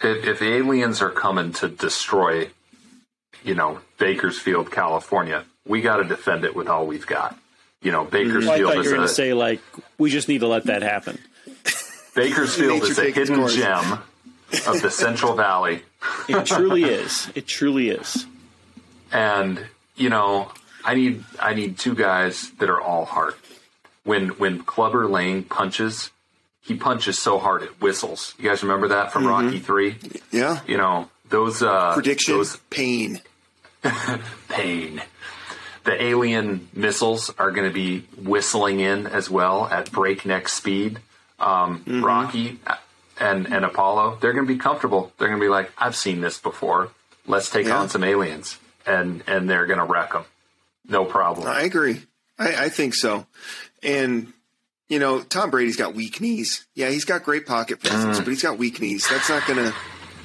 if, if aliens are coming to destroy, you know, Bakersfield, California, we got to defend it with all we've got. You know, Well, I Bakersfield thought you is were going a to say like we just need to let that happen. Bakersfield is a hidden course. gem of the Central Valley, It truly is. It truly is. and you know, I need I need two guys that are all heart. When when Clubber Lang punches, he punches so hard it whistles. You guys remember that from Rocky Three? Yeah. You know those uh, Prediction those pain. pain. The alien missiles are going to be whistling in as well at breakneck speed. Um, Rocky and and Apollo, they're going to be comfortable. They're going to be like, I've seen this before. Let's take Yeah. on some aliens, and and they're going to wreck them. No problem. I agree. I, I think so. And, you know, Tom Brady's got weak knees. Yeah, he's got great pocket presence, but he's got weak knees. That's not going to,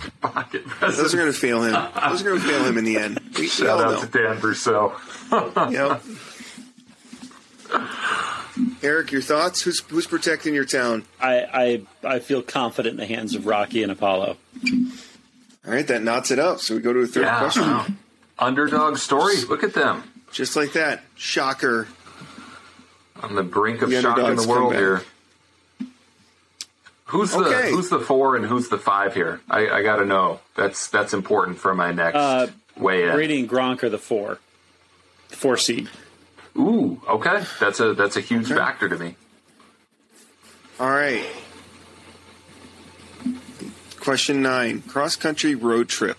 Pocket those are going to fail him. Those are going to fail him in the end. We, we Shout all out know. to Dan Brousseau. Yep. Eric, your thoughts? Who's who's protecting your town? I, I I feel confident in the hands of Rocky and Apollo. All right, that knots it up. So we go to a third Yeah. question. Underdog story. Look at them Just like that. Shocker. on the brink of The shock in the world come here. Back. Who's the Okay. who's the four and who's the five here? I, I got to know. That's that's important for my next Uh, way in. Brady and Gronk are the four, the four seed. Ooh, okay. That's a that's a huge factor to me. All right. Question nine cross country road trip.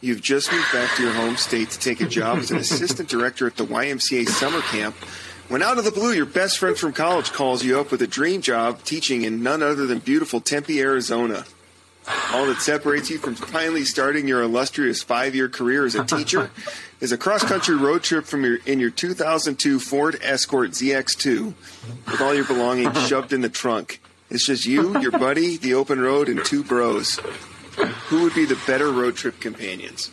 You've just moved back to your home state to take a job as an assistant director at the YMCA summer camp. When out of the blue, your best friend from college calls you up with a dream job teaching in none other than beautiful Tempe, Arizona. All that separates you from finally starting your illustrious five-year career as a teacher is a cross-country road trip from your in your 2002 Ford Escort ZX2 with all your belongings shoved in the trunk. It's just you, your buddy, the open road, and two bros. Who would be the better road trip companions?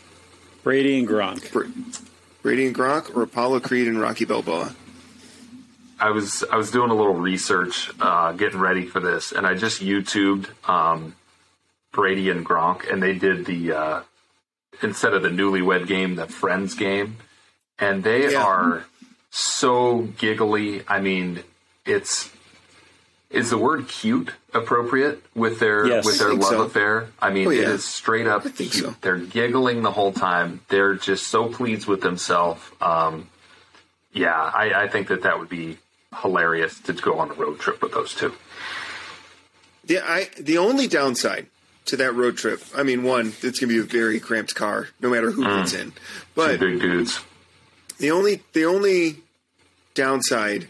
Brady and Gronk. Br- Brady and Gronk or Apollo Creed and Rocky Balboa? I was I was doing a little research, uh, getting ready for this, and I just YouTubed um, Brady and Gronk, and they did the uh, instead of the Newlywed Game, the Friends game, and they Yeah. are so giggly. I mean, it's is the word cute appropriate with their Yes. with their love so. affair? I mean, Oh, yeah. is straight up cute. so. They're giggling the whole time. They're just so pleased with themselves. Um, yeah, I, I think that that would be hilarious to go on a road trip with those two. The I the only downside to that road trip, I mean, one, it's gonna be a very cramped car, no matter who gets mm. in. But big dudes. the only the only downside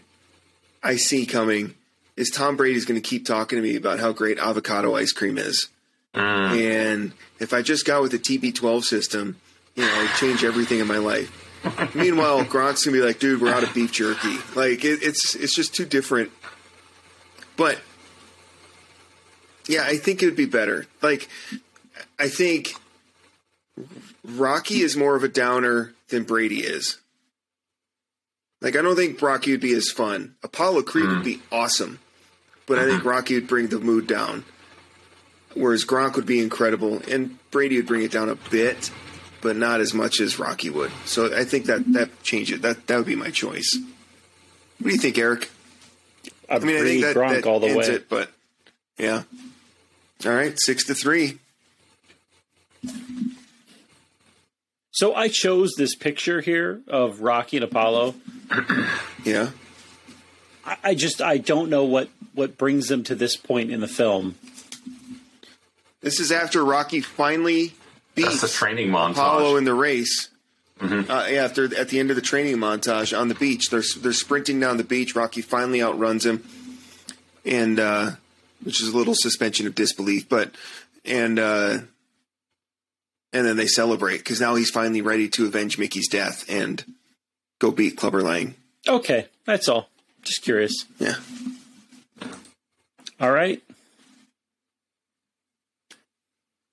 I see coming is Tom Brady's going to keep talking to me about how great avocado ice cream is. Mm. And if I just got with the TB12 system, you know, it'd change everything in my life. Meanwhile, Gronk's gonna be like, "Dude, we're out of beef jerky." Like it, it's it's just too different. But yeah, I think it would be better. Like, I think Rocky is more of a downer than Brady is. Like, I don't think Rocky would be as fun. Apollo Creed would hmm. be awesome, but I think hmm. Rocky would bring the mood down. Whereas Gronk would be incredible, and Brady would bring it down a bit, but not as much as Rocky would. So I think that that change it. That that would be my choice. What do you think, Eric? I I mean, I think that, that all the ends way. it, but yeah. All right, six to three. So I chose this picture here of Rocky and Apollo. Yeah. I, I just I don't know what what brings them to this point in the film. This is after Rocky finally beats That's a training montage. Apollo in the race. Uh, yeah, after at the end of the training montage on the beach, they're they're sprinting down the beach. Rocky finally outruns him, and uh, which is a little suspension of disbelief, but and uh, and then they celebrate because now he's finally ready to avenge Mickey's death and go beat Clubber Lang. Okay, that's all. Just curious. Yeah. All right.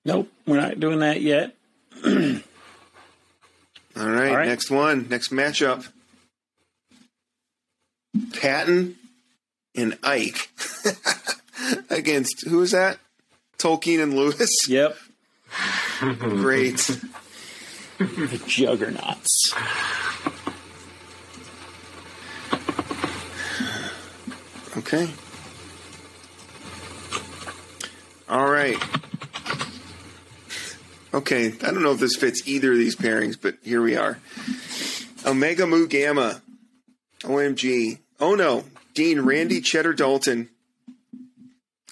Nope, we're not doing that yet. All right, All right. next one, next matchup. Patton and Ike against who is that? Tolkien and Lewis. Yep, Great. the juggernauts. Okay. All right. Okay, I don't know if this fits either of these pairings, but here we are. Omega Mu Gamma. OMG. Oh no. Dean Randy Cheddar Dalton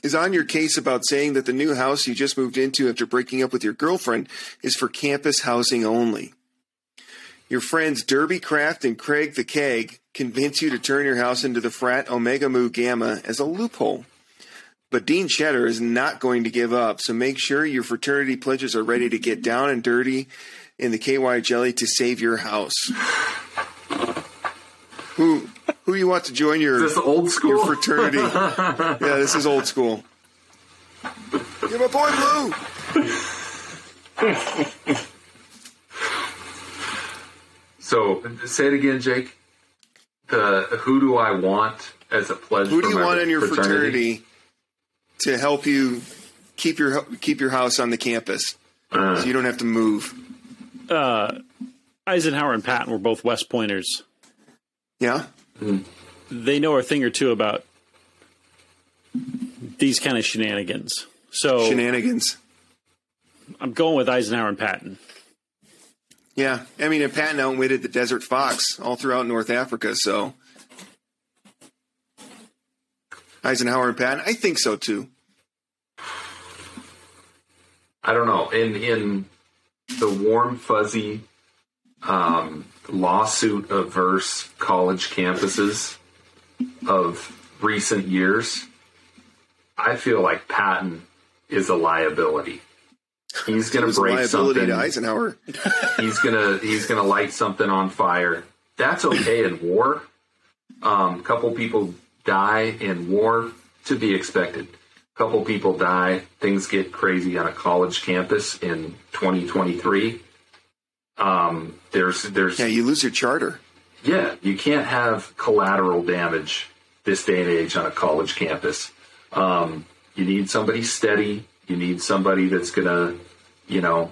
is on your case about saying that the new house you just moved into after breaking up with your girlfriend is for campus housing only. Your friends Derby Craft and Craig the Keg convince you to turn your house into the frat Omega Mu Gamma as a loophole. But Dean Cheddar is not going to give up, so make sure your fraternity pledges are ready to get down and dirty in the KY jelly to save your house. Who who you want to join your Is this old school? your fraternity? yeah, this is old school. You're my boy Blue. So say it again, Jake. The who do I want as a pledge? Who do you want in your fraternity to help you keep your keep your house on the campus Uh, so you don't have to move? Uh, Eisenhower and Patton were both West Pointers. Yeah. They know a thing or two about these kind of shenanigans. So Shenanigans. I'm going with Eisenhower and Patton. Yeah, I mean, and Patton outwitted the Desert Fox all throughout North Africa. So Eisenhower and Patton, I think so too. I don't know. In in the warm fuzzy um, lawsuit averse college campuses of recent years, I feel like Patton is a liability. He's going to break liability something. to Eisenhower. he's gonna he's gonna light something on fire. That's okay in war. Um, a couple people die in war to be expected. A Couple people die. Things get crazy on a college campus in 2023. Um, there's there's Yeah, you lose your charter. yeah, you can't have collateral damage this day and age on a college campus. Um, you need somebody steady. You need somebody that's gonna, you know,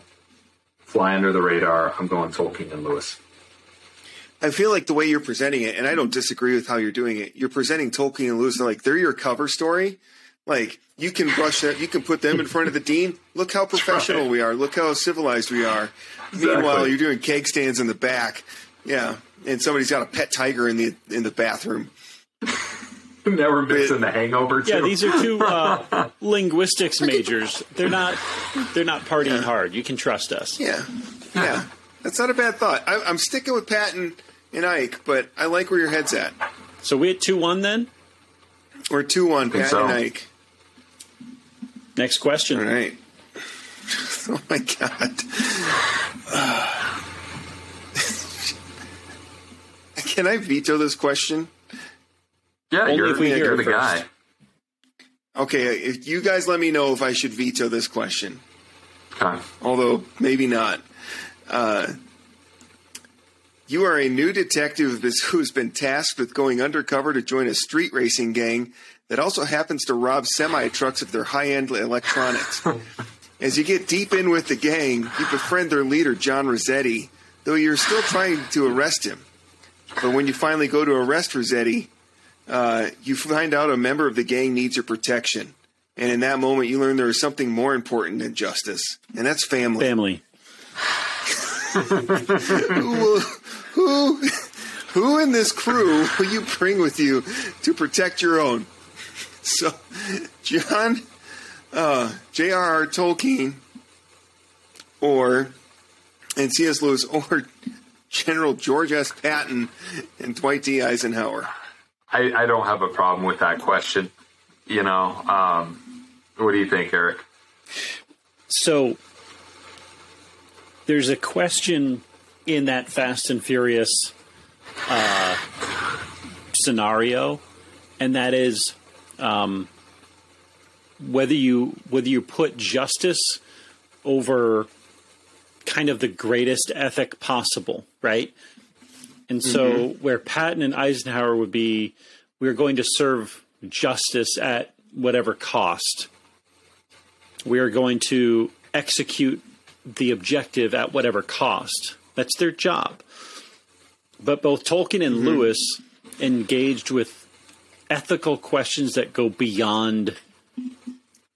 fly under the radar. I'm going Tolkien and Lewis. I feel like the way you're presenting it, and I don't disagree with how you're doing it. You're presenting Tolkien and Lewis like they're your cover story. Like you can brush that, you can put them in front of the dean. Look how professional right. we are. Look how civilized we are. Exactly. Meanwhile, you're doing keg stands in the back. Yeah, and somebody's got a pet tiger in the in the bathroom. Now we're mixing the Hangover too. Yeah, these are two uh, linguistics majors. They're not they're not partying hard. You can trust us. Yeah, yeah, that's not a bad thought. I, I'm sticking with Patton and Ike, but I like where your head's at. So we at two one then. We're two one Think Patton so. and Ike. Next question. All right. Oh my god. Can I veto this question? yeah, Only you're, if we hear you're the first. guy. Okay, if you guys let me know if I should veto this question, Okay. although maybe not. Uh, you are a new detective who's been tasked with going undercover to join a street racing gang that also happens to rob semi trucks of their high end electronics. As you get deep in with the gang, you befriend their leader, John Rossetti, though you're still trying to arrest him. But when you finally go to arrest Rossetti, uh, you find out a member of the gang needs your protection. And in that moment, you learn there is something more important than justice, and that's family. Family. Who, who, who in this crew will you bring with you to protect your own? So, John, uh, J.R.R. Tolkien, or and C.S. Lewis, or General George S. Patton and Dwight D. Eisenhower. I, I don't have a problem with that question. You know, um, what do you think, Eric? So there's a question in that Fast and Furious uh, scenario, and that is um, whether you whether you put justice over kind of the greatest ethic possible, right? And so, where Patton and Eisenhower would be, we're going to serve justice at whatever cost. We are going to execute the objective at whatever cost. That's their job. But both Tolkien and mm-hmm. Lewis engaged with ethical questions that go beyond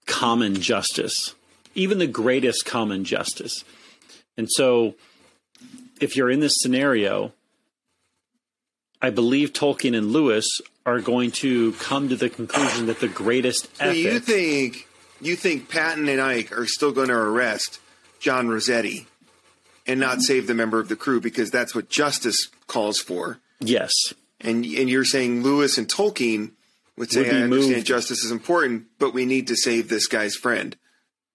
common justice, even the greatest common justice. And so, if you're in this scenario, I believe Tolkien and Lewis are going to come to the conclusion that the greatest So ethic. you think you think Patton and Ike are still going to arrest John Rossetti and not save the member of the crew because that's what justice calls for? yes, And and you're saying Lewis and Tolkien would say, Would I understand moved. justice is important, but we need to save this guy's friend.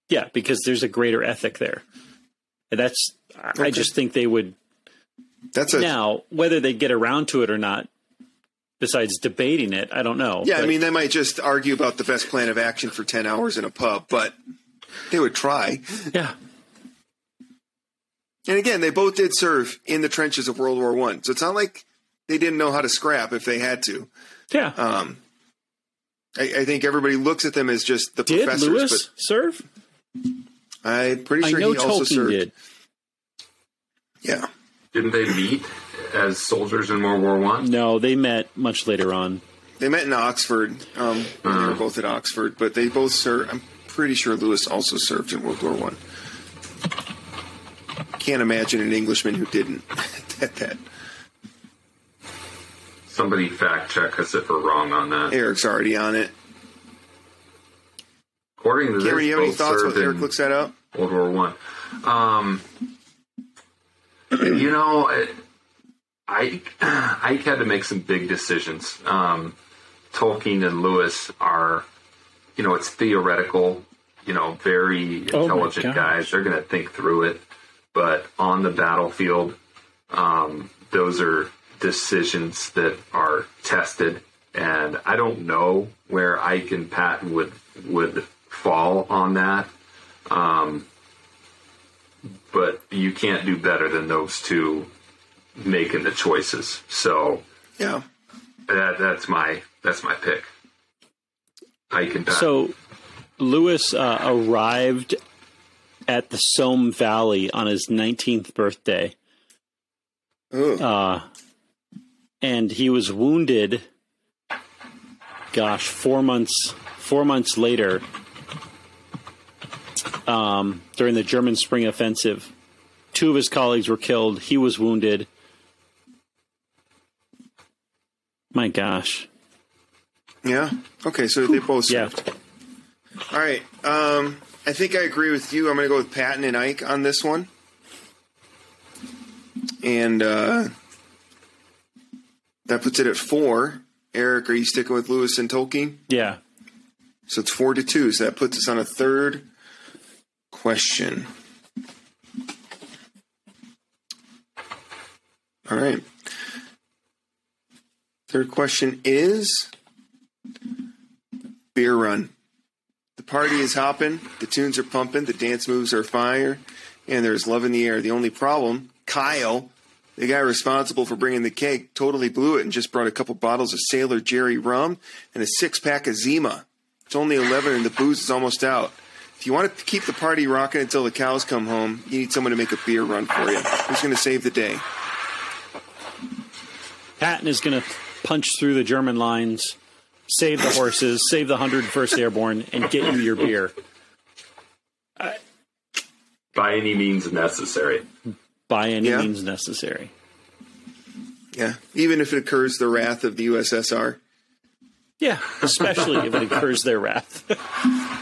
yeah, because there's a greater ethic there. And that's. I just think they would That's a now whether they get around to it or not. Besides debating it, I don't know. yeah. I mean, they might just argue about the best plan of action for ten hours in a pub, but they would try. yeah, And again, they both did serve in the trenches of World War One, so it's not like they didn't know how to scrap if they had to. yeah. Um, I, I think everybody looks at them as just the did professors, Lewis serve? I'm pretty sure I know he also served. did. Yeah, Didn't they meet as soldiers in World War One? No, they met much later on. they met in Oxford. Um, They were both at Oxford, but they both served. I'm pretty sure Lewis also served in World War One. Can't imagine an Englishman who didn't. at that Somebody fact check us if we're wrong on that. Eric's already on it. According to this, you have any thoughts served while Eric in looks that up? World War One. Um, you know, I Ike had to make some big decisions. Um, Tolkien and Lewis are, you know, it's theoretical. You know, very Oh intelligent gosh. guys. They're going to think through it, but on the battlefield, um, those are decisions that are tested. And I don't know where Ike and Patton would would fall on that. Um, but you can't do better than those two making the choices. So Yeah. that, that's my that's my pick. Ike and Patton. So Lewis uh, arrived at the Somme Valley on his 19th birthday, uh, and he was wounded. Gosh, four months four months later, um, during the German Spring Offensive, two of his colleagues were killed. He was wounded. My gosh, yeah. Okay, so they both yeah. served. All right. Um, I think I agree with you. I'm going to go with Patton and Ike on this one. And uh, that puts it at four. Eric, are you sticking with Lewis and Tolkien? Yeah. So it's four to two. So that puts us on a third question. All right. Third question is beer run. Party is hopping, the tunes are pumping, the dance moves are fire, and there's love in the air. The only problem, Kyle, the guy responsible for bringing the cake, totally blew it and just brought a couple bottles of Sailor Jerry rum and a six pack of Zima. It's only 11 and the booze is almost out. If you want to keep the party rocking until the cows come home, you need someone to make a beer run for you. Who's going to save the day? Patton is going to punch through the German lines, save the horses, save the 101st Airborne, and get you your beer. By any means necessary. by any Yeah. means necessary. Yeah, even if it occurs the wrath of the USSR. Yeah, especially if it incurs their wrath.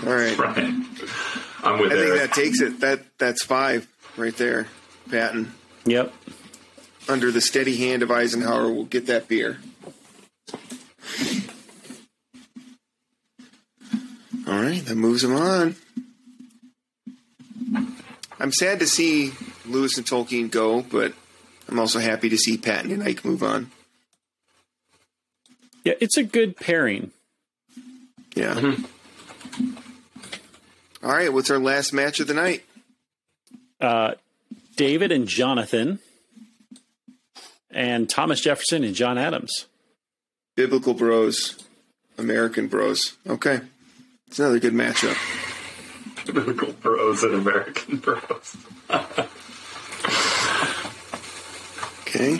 All right. Right. I'm with I think that takes it. That that's five right there. Patton yep. under the steady hand of Eisenhower we'll get that beer. All right, that moves him on. I'm sad to see Lewis and Tolkien go, but I'm also happy to see Patton and Ike move on. Yeah, it's a good pairing. Yeah. All right, what's our last match of the night? Uh, David and Jonathan, and Thomas Jefferson and John Adams. Biblical Bros, American Bros. Okay, it's another good matchup. Biblical bros and American bros. Okay,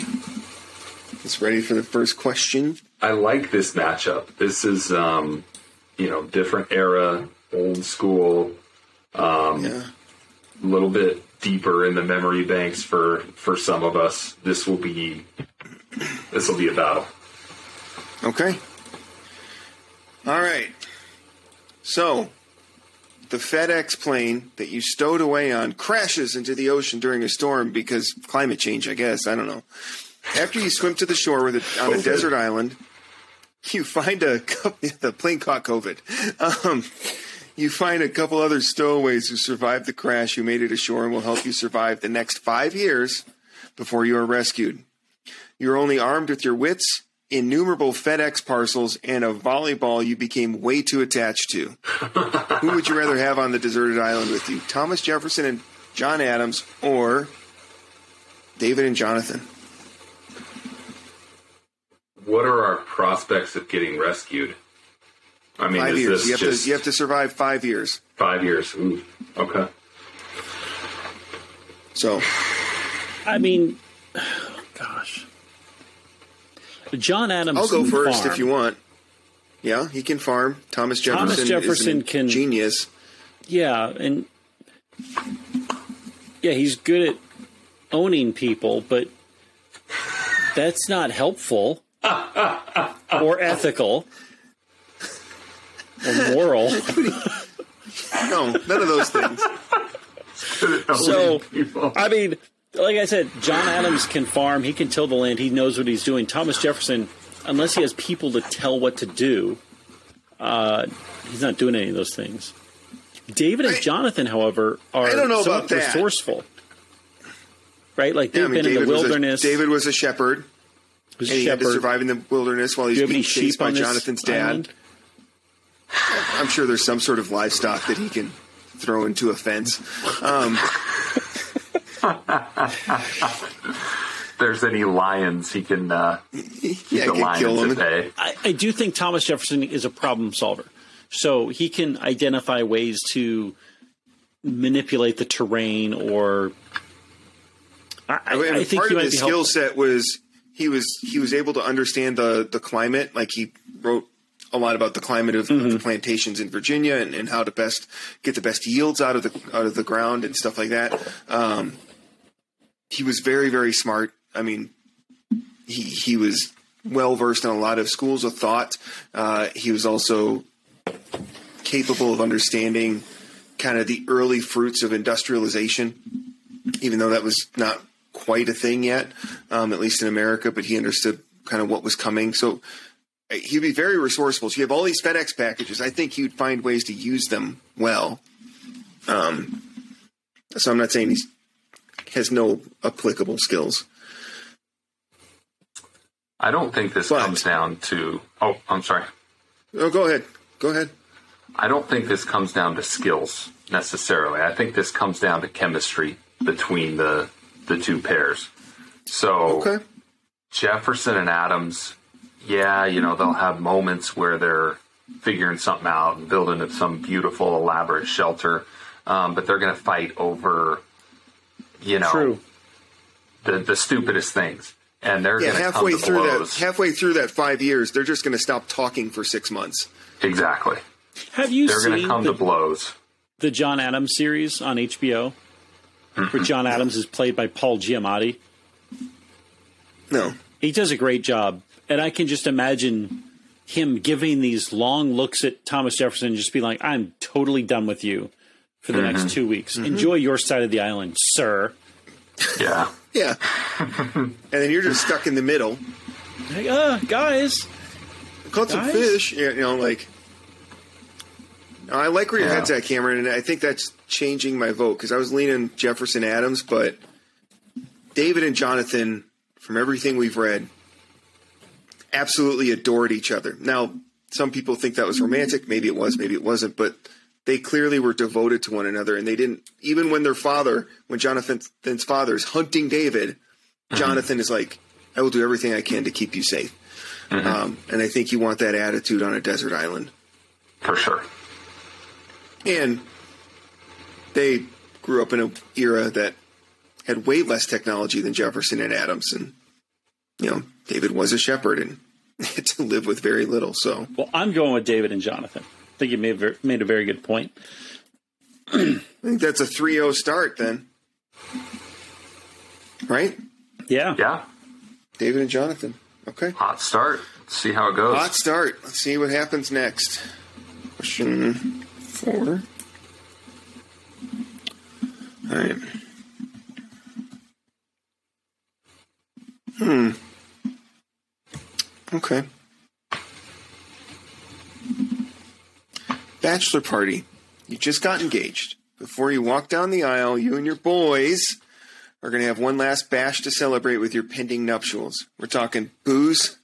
it's ready for the first question. I like this matchup. This is, um, you know, different era, old school, Yeah. a little bit deeper in the memory banks for for some of us. This will be this will be a battle. Okay. All right. So, the FedEx plane that you stowed away on crashes into the ocean during a storm because climate change, I guess. I don't know. After you swim to the shore with it on a desert island, you find a the plane caught COVID. Um, you find a couple other stowaways who survived the crash who made it ashore and will help you survive the next five years before you are rescued. You're only armed with your wits, innumerable FedEx parcels, and a volleyball you became way too attached to. Who would you rather have on the deserted island with you? Thomas Jefferson and John Adams, or David and Jonathan? What are our prospects of getting rescued? I mean, Five is years. this You have, just to, you have to survive five years. five years? Ooh, okay. So, I mean, gosh. John Adams. I'll go can first farm. if you want. Yeah, he can farm. Thomas Jefferson, Thomas is Jefferson a can- genius. Yeah, and yeah, he's good at owning people, but that's not helpful or ethical or moral. No, none of those things. So, I mean, like I said, John Adams can farm. He can till the land. He knows what he's doing. Thomas Jefferson, unless he has people to tell what to do, uh, he's not doing any of those things. David and I- Jonathan, however, are I don't know about that. resourceful. Right? Like they've Yeah, I mean, been in David the was, a, wilderness. David was a shepherd, was a and he had to shepherd. survive in the wilderness while he's being chased sheep by on Jonathan's dad. island? I'm sure there's some sort of livestock that he can throw into a fence. Um, there's any lions he can uh, yeah, the can lions kill at him. bay. I, I do think Thomas Jefferson is a problem solver. So he can identify ways to manipulate the terrain or. I, I, I mean, I think part he of his skill helpful. set was he was he was able to understand the the climate. Like he wrote a lot about the climate of, Mm-hmm. of the plantations in Virginia and, and how to best get the best yields out of the out of the ground and stuff like that. Um, he was very very smart. I mean, he he was well versed in a lot of schools of thought. Uh, he was also capable of understanding kind of the early fruits of industrialization, even though that was not quite a thing yet, um, at least in America. But he understood kind of what was coming. So uh, he'd be very resourceful. So you have all these FedEx packages. I think he'd find ways to use them well. Um, so I'm not saying he's has no applicable skills. I don't think this But- comes down to. Oh, I'm sorry. Oh, go ahead. Go ahead. I don't think this comes down to skills necessarily. I think this comes down to chemistry between the the two pairs. So Okay. Jefferson and Adams, yeah, you know, they'll have moments where they're figuring something out and building up some beautiful, elaborate shelter, um, but they're going to fight over, you know, True. the the stupidest things, and they're Yeah, going to come halfway to through that halfway through that five years, they're just going to stop talking for six months. exactly, Have you they're going to come the, to blows. the John Adams series on HBO? Where John Adams is played by Paul Giamatti. No. He does a great job. And I can just imagine him giving these long looks at Thomas Jefferson and just be like, I'm totally done with you for the next two weeks. Enjoy your side of the island, sir. Yeah, Yeah. and then you're just stuck in the middle. Like, uh, guys. Caught some fish. You know, like. I like where your Yeah. head's at, Cameron, and I think that's changing my vote because I was leaning Jefferson Adams, but David and Jonathan, from everything we've read, absolutely adored each other. Now, some people think that was romantic. Maybe it was, maybe it wasn't, but they clearly were devoted to one another, and they didn't. Even when their father, when Jonathan's father is hunting David, Jonathan is like, "I will do everything I can to keep you safe." Um, and I think you want that attitude on a desert island. for sure. And they grew up in an era that had way less technology than Jefferson and Adams. And, you know, David was a shepherd and had to live with very little. So, Well, I'm going with David and Jonathan. I think you made, ver- made a very good point. I think that's a 3 0 start then. Right? Yeah. Yeah, David and Jonathan. Okay. hot start. See how it goes. Hot start. Let's see what happens next. Question four. All right. Hmm. Okay. Bachelor party. You just got engaged. Before you walk down the aisle, you and your boys are going to have one last bash to celebrate with your pending nuptials. We're talking booze,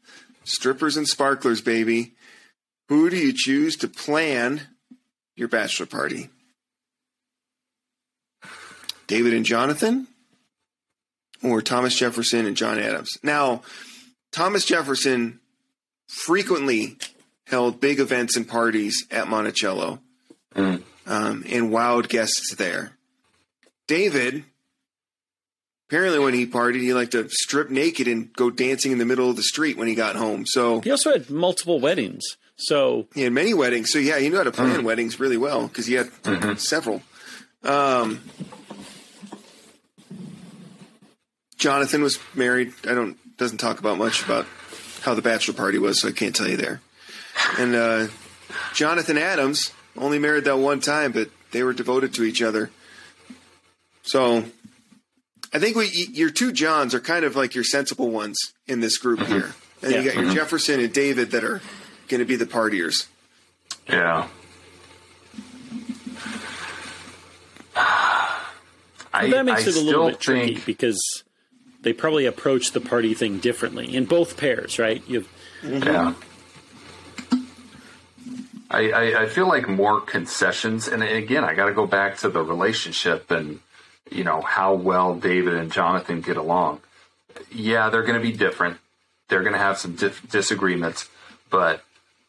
strippers, and sparklers, baby. Who do you choose to plan your bachelor party? David and Jonathan? Or Thomas Jefferson and John Adams? Now, Thomas Jefferson frequently held big events and parties at Monticello um, and wowed guests there. David, apparently, when he partied, he liked to strip naked and go dancing in the middle of the street when he got home. So He also had multiple weddings. So he had many weddings. So yeah, he knew how to plan weddings really well because he had several. Um, Jonathan was married. I don't doesn't talk about much about how the bachelor party was, so I can't tell you there. And uh, Jonathan Adams only married that one time, but they were devoted to each other. So I think we, your two Johns are kind of like your sensible ones in this group here. And you got your Jefferson and David that are going to be the partiers. Yeah. I, that makes I it a little still bit tricky think, because they probably approach the party thing differently in both pairs, right? You have Yeah. I, I, I feel like more concessions, and again, I got to go back to the relationship and you know how well David and Jonathan get along. Yeah, they're going to be different. They're going to have some dif- disagreements, but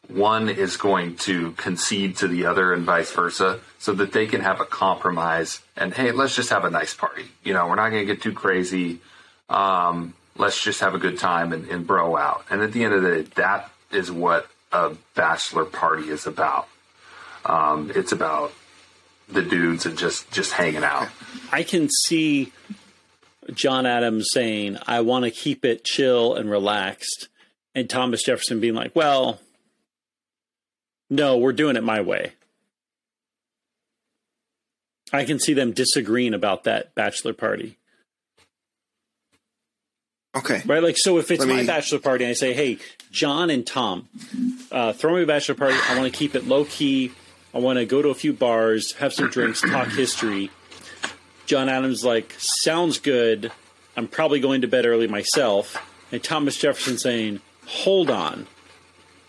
one is going to concede to the other and vice versa, so that they can have a compromise. And hey, let's just have a nice party. You know, we're not going to get too crazy. Um, let's just have a good time and, and bro out. And at the end of the day, that is what a bachelor party is about. Um, it's about the dudes and just just hanging out. I can see John Adams saying, I want to keep it chill and relaxed. And Thomas Jefferson being like, well, no, we're doing it my way. I can see them disagreeing about that bachelor party. Okay. Right? Like, so if it's Let my me- bachelor party and I say, hey, John and Tom, uh, throw me a bachelor party. I want to keep it low key. I want to go to a few bars, have some drinks, talk history. John Adams like, sounds good. I'm probably going to bed early myself. And Thomas Jefferson saying, hold on.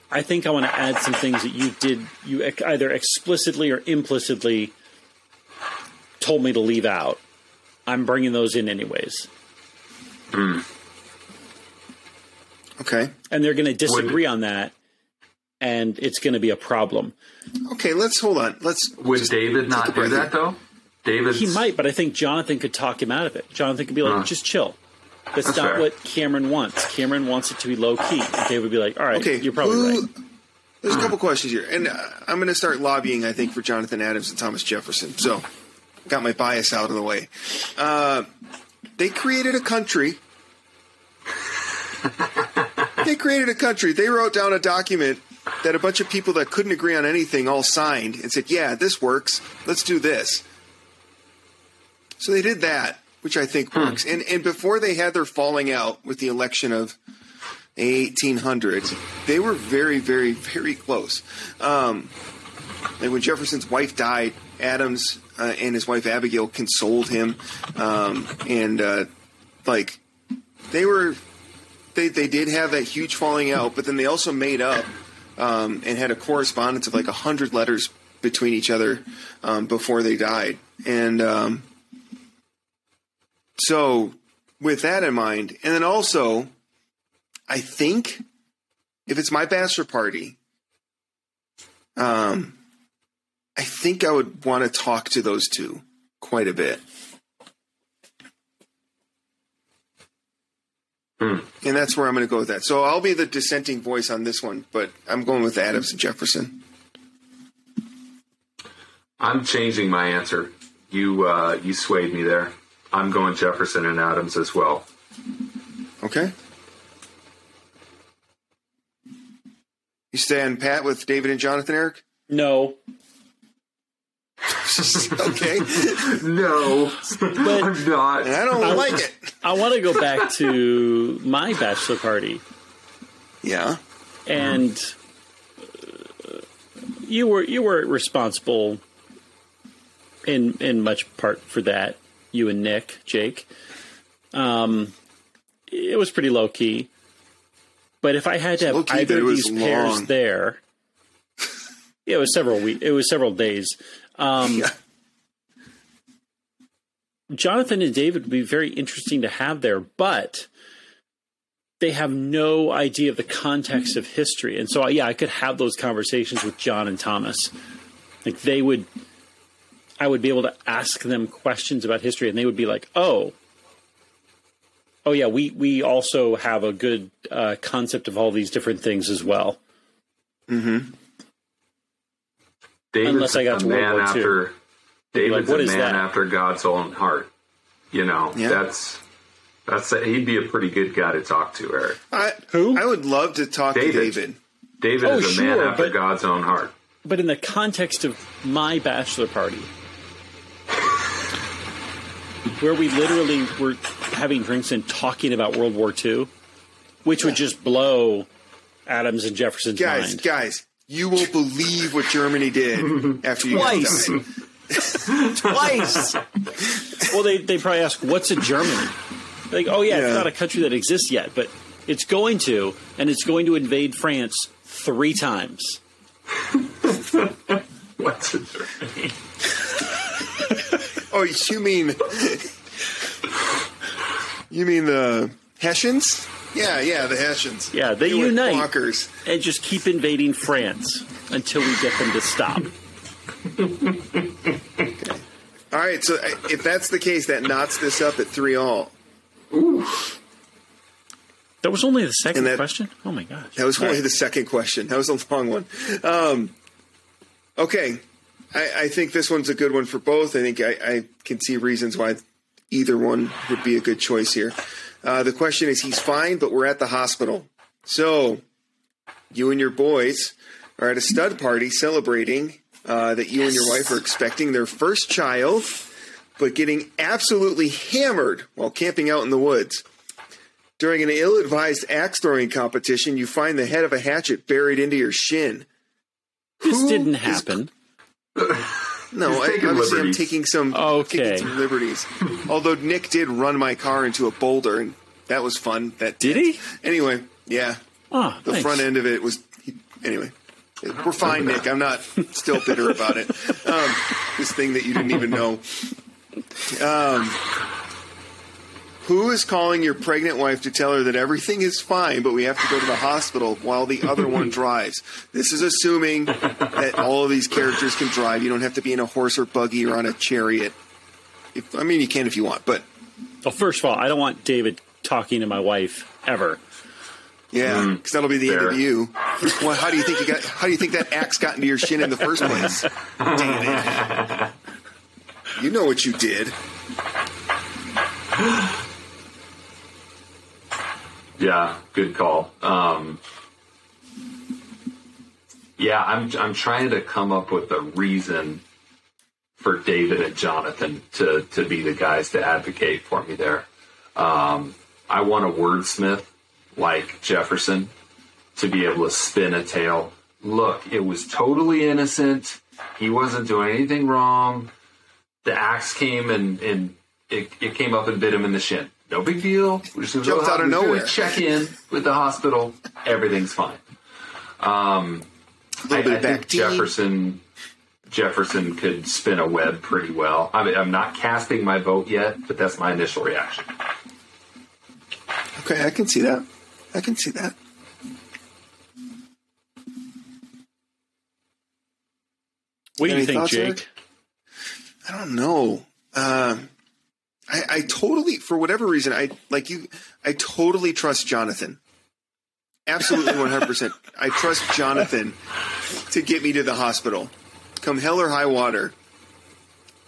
I think I want to add some things that you did, you either explicitly or implicitly told me to leave out. I'm bringing those in anyways. Okay. And they're going to disagree on that, and it's going to be a problem. Okay, let's hold on. Let's Would David not do that here. though? David, He might, but I think Jonathan could talk him out of it. Jonathan could be like, Huh. just chill. That's, That's not fair. what Cameron wants. Cameron wants it to be low key. And David would be like, all right, Okay, you're probably who- right. There's a couple questions here, and uh, I'm going to start lobbying. I think for Jonathan Adams and Thomas Jefferson. So, got my bias out of the way. Uh, they created a country. they created a country. They wrote down a document that a bunch of people that couldn't agree on anything all signed and said, "Yeah, this works. Let's do this." So they did that, which I think works. And and before they had their falling out with the election of 1800s, they were very, very, very close. Um, like when Jefferson's wife died, Adams uh, and his wife Abigail consoled him, um, and uh, like they were, they they did have that huge falling out, but then they also made up um, and had a correspondence of like a hundred letters between each other um, before they died, and um, so with that in mind, and then also. I think if it's my bachelor party, um, I think I would want to talk to those two quite a bit. Hmm. And that's where I'm going to go with that. So I'll be the dissenting voice on this one, but I'm going with Adams and Jefferson. I'm changing my answer. You uh, you swayed me there. I'm going Jefferson and Adams as well. Okay. You stand pat with David and Jonathan, Eric? No, okay. No, But- I'm not. And I don't like it. I want to go back to my bachelor party, Yeah. and uh, you were you were responsible in in much part for that. You and Nick, Jake. Um, it was pretty low key. But if I had to have either of was these pairs there, yeah, it was several weeks. It was several days. Um, Yeah. Jonathan and David would be very interesting to have there, but they have no idea of the context of history. And so, yeah, I could have those conversations with John and Thomas. Like, they would, I would be able to ask them questions about history, and they would be like, oh, oh, yeah, we, we also have a good uh, concept of all these different things as well. David's Unless I got a to World man War II. after. David's what a is man that? after God's own heart. You know, Yeah. that's that's a, he'd be a pretty good guy to talk to, Eric. I, Who? I would love to talk David. to David. David Oh, is a man sure, after but- God's own heart. But in the context of my bachelor party, where we literally were having drinks and talking about World War II, which would just blow Adams and Jefferson's Guys, mind. guys, you won't believe what Germany did after you guys Twice. Twice. well, they they probably ask, "What's a Germany?" Like, oh yeah, Yeah. it's not a country that exists yet, but it's going to, and it's going to invade France three times. What's it? Germany? Oh, you mean you mean the Hessians? Yeah, yeah, the Hessians. Yeah, they went unite. Bonkers. and just keep invading France until we get them to stop. All right, so uh, if that's the case, that knots this up at three all. That was only the second that- question. Oh my gosh, That was All only right. the second question. That was a long one. Um, okay, I, I think this one's a good one for both. I think I, I can see reasons why either one would be a good choice here. Uh, the question is, he's fine, but we're at the hospital. So, you and your boys are at a stud party celebrating uh, that you and your wife are expecting their first child, but getting absolutely hammered while camping out in the woods. During an ill advised axe throwing competition, you find the head of a hatchet buried into your shin. This Who didn't is- happen. No, He's I, taking obviously I'm taking some Okay. taking some liberties. Although Nick did run my car into a boulder, and that was fun. That Did he? Anyway, yeah, Oh, the thanks. front end of it was he anyway, we're fine, Nick. I'm not still bitter about it. Um, this thing that you didn't even know. Um, who is calling your pregnant wife to tell her that everything is fine, but we have to go to the hospital while the other one drives? This is assuming that all of these characters can drive. You don't have to be in a horse or buggy or on a chariot. If, I mean, you can if you want, but Well, first of all, I don't want David talking to my wife ever. yeah, hmm. because that'll be the end of you. Well, how do you think you got? How do you think that axe got into your shin in the first place, David? You know what you did. Yeah, good call. Um, yeah, I'm I'm trying to come up with a reason for David and Jonathan to to be the guys to advocate for me there. Um, I want a wordsmith like Jefferson to be able to spin a tale. Look, it was totally innocent. He wasn't doing anything wrong. The axe came and and it, it came up and bit him in the shin. No big deal. We're just gonna Jumped go out of we're nowhere. Check in with the hospital. Everything's fine. Um, I, bit I of think Jefferson Jefferson could spin a web pretty well. I mean, I'm not casting my vote yet, but that's my initial reaction. Okay, I can see that. I can see that. What do you think, Jake? Eric? I don't know. Um, I, I totally, for whatever reason, I like you. I totally trust Jonathan. Absolutely, one hundred percent. I trust Jonathan to get me to the hospital, come hell or high water.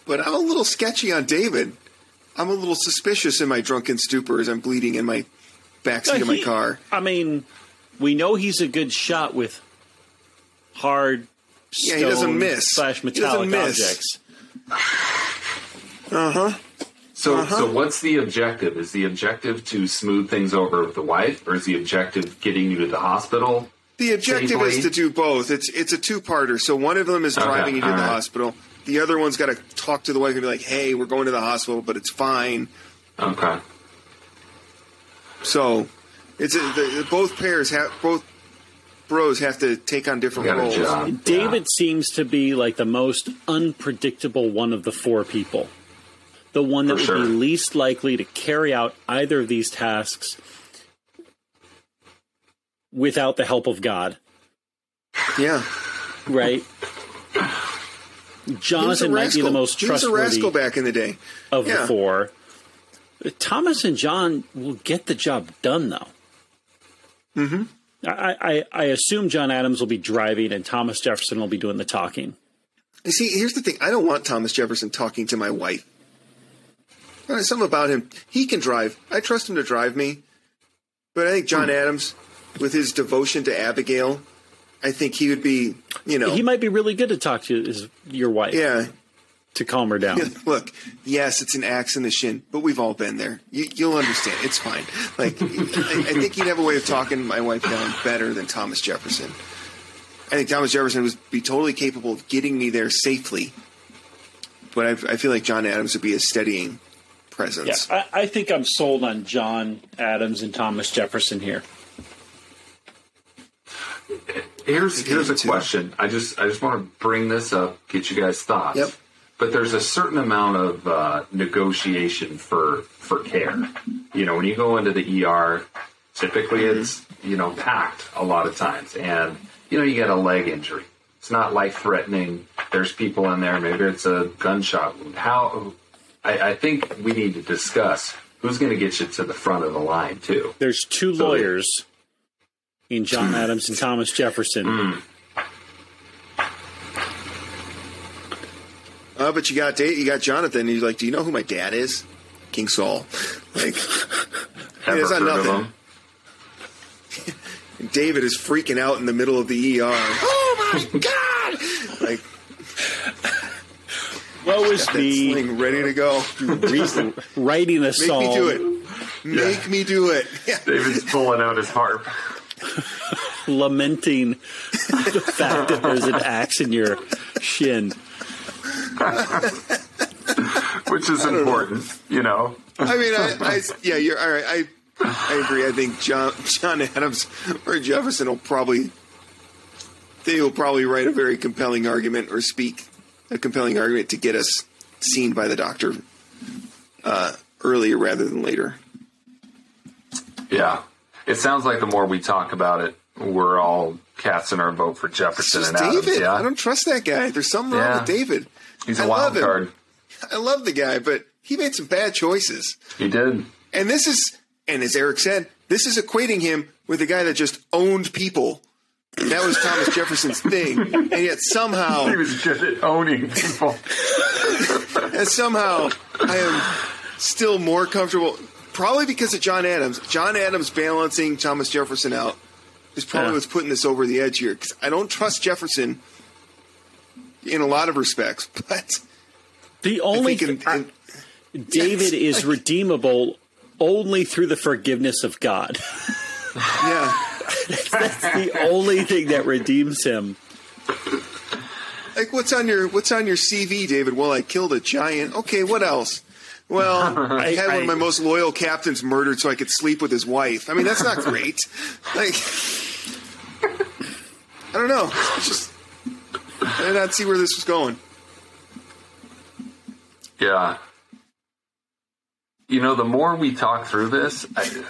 But I'm a little sketchy on David. I'm a little suspicious in my drunken stupor as I'm bleeding in my backseat of my He- car. I mean, we know he's a good shot with hard Yeah, he doesn't miss. slash metallic objects. Uh huh. So, Uh-huh. so what's the objective? Is the objective to smooth things over with the wife, or is the objective getting you to the hospital? The objective Safely. is to do both. It's it's a two parter. So one of them is Okay, driving you to all the hospital. The other one's got to talk to the wife and be like, "Hey, we're going to the hospital, but it's fine." Okay. So it's a, the, both pairs have both bros have to take on different roles. job. David seems to be like the most unpredictable one of the four people. The one that For would be least likely to carry out either of these tasks without the help of God, Yeah, right? he was a Jonathan might be the rascal. most He was a trustworthy rascal back in the day. of Yeah. the four. Thomas and John will get the job done, though. Mm-hmm. I, I, I assume John Adams will be driving and Thomas Jefferson will be doing the talking. You see, here's the thing: I don't want Thomas Jefferson talking to my wife. There's something about him. He can drive. I trust him to drive me. But I think John hmm. Adams, with his devotion to Abigail, I think he would be, you know, He might be really good to talk to his, your wife yeah. to calm her down. Look, yes, it's an axe in the shin, but we've all been there. You, you'll understand. It's fine. Like, I, I think he'd have a way of talking my wife down better than Thomas Jefferson. I think Thomas Jefferson would be totally capable of getting me there safely. But I, I feel like John Adams would be a steadying Yeah, presence. I, I think I'm sold on John Adams and Thomas Jefferson here. Here's here's a question. I just I just want to bring this up, get you guys' thoughts. Yep. But there's a certain amount of uh, negotiation for for care. You know, when you go into the ER, typically Mm-hmm. it's you know packed a lot of times, and you know you get a leg injury. It's not life threatening. There's people in there. Maybe it's a gunshot wound. How? I, I think we need to discuss who's going to get you to the front of the line too. There's two So- lawyers in John Adams and Thomas Jefferson. Uh, but you got Da- you got Jonathan. He's like, "Do you know who my dad is? King Saul." Like, Ever it's not heard of nothing. David is freaking out in the middle of the ER. Oh my god! Like Woe is that me, sling ready to go. re- writing a Make song. Make me do it. Make me do it. Yeah. David's pulling out his harp. lamenting the fact that there's an axe in your shin. which is important, you know. I mean, I, I yeah, you're all right. I I agree. I think John John Adams or Jefferson will probably they will probably write a very compelling argument or speak a compelling argument to get us seen by the doctor uh, earlier rather than later. Yeah. It sounds like the more we talk about it, we're all casting our vote for Jefferson and Adams. David. Yeah. I don't trust that guy. There's something wrong with David. He's a I wild card. I love the guy, but he made some bad choices. He did. And this is, and as Eric said, this is equating him with a guy that just owned people. That was Thomas Jefferson's thing, and yet somehow, He was good at owning people. and somehow, I am still more comfortable. Probably because of John Adams. John Adams balancing Thomas Jefferson out is probably Yeah. what's putting this over the edge here. Because I don't trust Jefferson in a lot of respects, but The I only think in, in, David is redeemable only through the forgiveness of God. yeah. That's the only thing that redeems him. Like what's on your what's on your CV, David? Well, I killed a giant. Okay, what else? Well, I had one of my most loyal captains murdered so I could sleep with his wife. I mean, that's not great. Like, I don't know. It's just I did not see where this was going. Yeah. You know, the more we talk through this, I,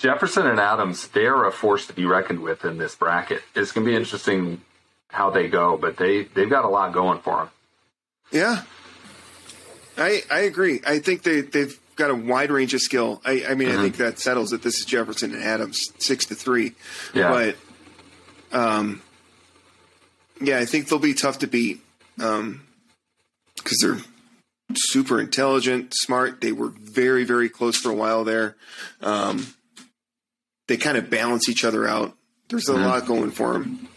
Jefferson and Adams, they are a force to be reckoned with in this bracket. It's going to be interesting how they go, but they, they've got a lot going for them. Yeah, I I agree. I think they they've got a wide range of skill. I, I mean, I think that settles it. This is Jefferson and Adams, six to three. Yeah. But, um, yeah, I think they'll be tough to beat because they're super intelligent, smart. They were very, very close for a while there. Um, they kind of balance each other out. There's a mm-hmm. lot going for them.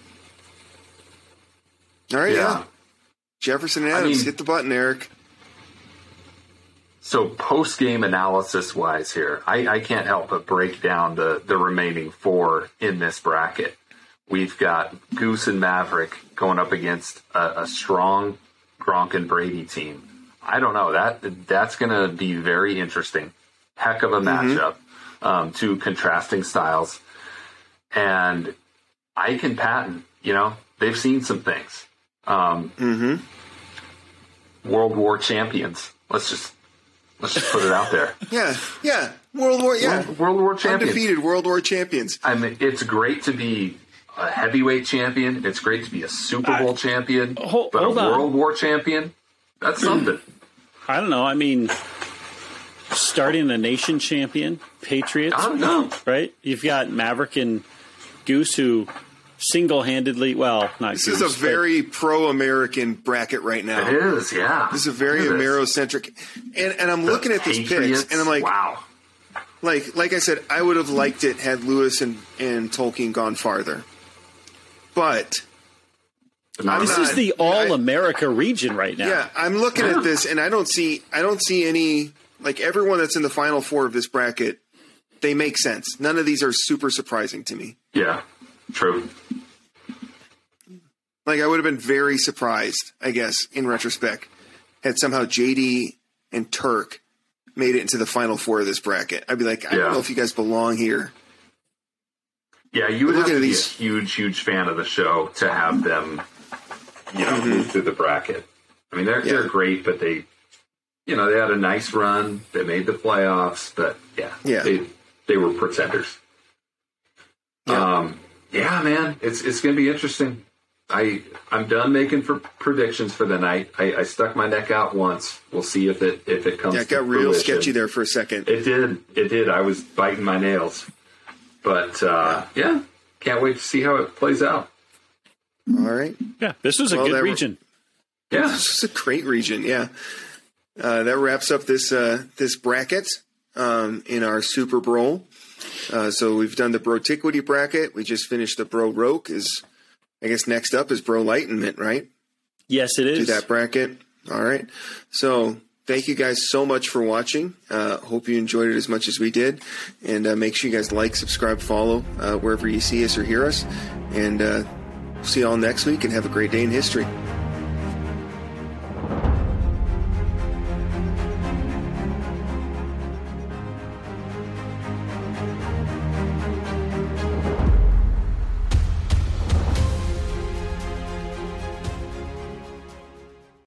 All right, yeah. Yeah. Jefferson and Adams, mean- hit the button, Eric. So post game analysis wise here, I, I can't help but break down the, the remaining four in this bracket. We've got Goose and Maverick going up against a, a strong Gronk and Brady team. I don't know that that's going to be very interesting. Heck of a mm-hmm. matchup, um, two contrasting styles, and Ike and Patton. You know they've seen some things. Um, mm-hmm. World War champions. Let's just let's just put it out there. Yeah, yeah. World War, yeah. World, World War champions. Undefeated World War champions. I mean, it's great to be a heavyweight champion. It's great to be a Super Bowl champion. Hold- but hold a on. World War champion, that's something. I don't know. I mean, starting a nation champion, Patriots, I don't know. right? You've got Maverick and Goose who single-handedly, well, not This Goose, is a very pro-American bracket right now. It is, yeah. This is a very Look at. Amerocentric, and and I'm The looking at these picks, and I'm like, wow. like like I said, I would have liked it had Lewis and and Tolkien gone farther, but Not This not- is the all-America region right now. yeah, I'm looking at this, and I don't see I don't see any like everyone that's in the final four of this bracket. They make sense. None of these are super surprising to me. yeah, true. Like I would have been very surprised, I guess, in retrospect, had somehow JD and Turk made it into the final four of this bracket. I'd be like, I Yeah. don't know if you guys belong here. Yeah, you would have to be these- a huge, huge fan of the show to have them, you know, move through the bracket. I mean, they're Mm-hmm. Yeah. they're great, but they, you know, they had a nice run. They made the playoffs, but yeah, Yeah. they they were pretenders. Yeah. Um, yeah, man, it's it's gonna be interesting. I I'm done making for predictions for the night. I, I stuck my neck out once. We'll see if it if it comes. Yeah, it to got real fruition. sketchy there for a second. It did. It did. I was biting my nails. But uh, yeah, can't wait to see how it plays out. All right. Yeah, this was a Well, good that- region. Yeah. This is a great region. Yeah. Uh, that wraps up this uh, this bracket um, in our Super Bowl. Uh, so we've done the Brotiquity bracket. We just finished the Bro Roke. Is I guess next up is Bro Lightenment, right? Yes, it is. Do that bracket. All right. So thank you guys so much for watching. Uh, hope you enjoyed it as much as we did. And uh, make sure you guys like, subscribe, follow uh, wherever you see us or hear us. And uh, see you all next week and have a great day in history.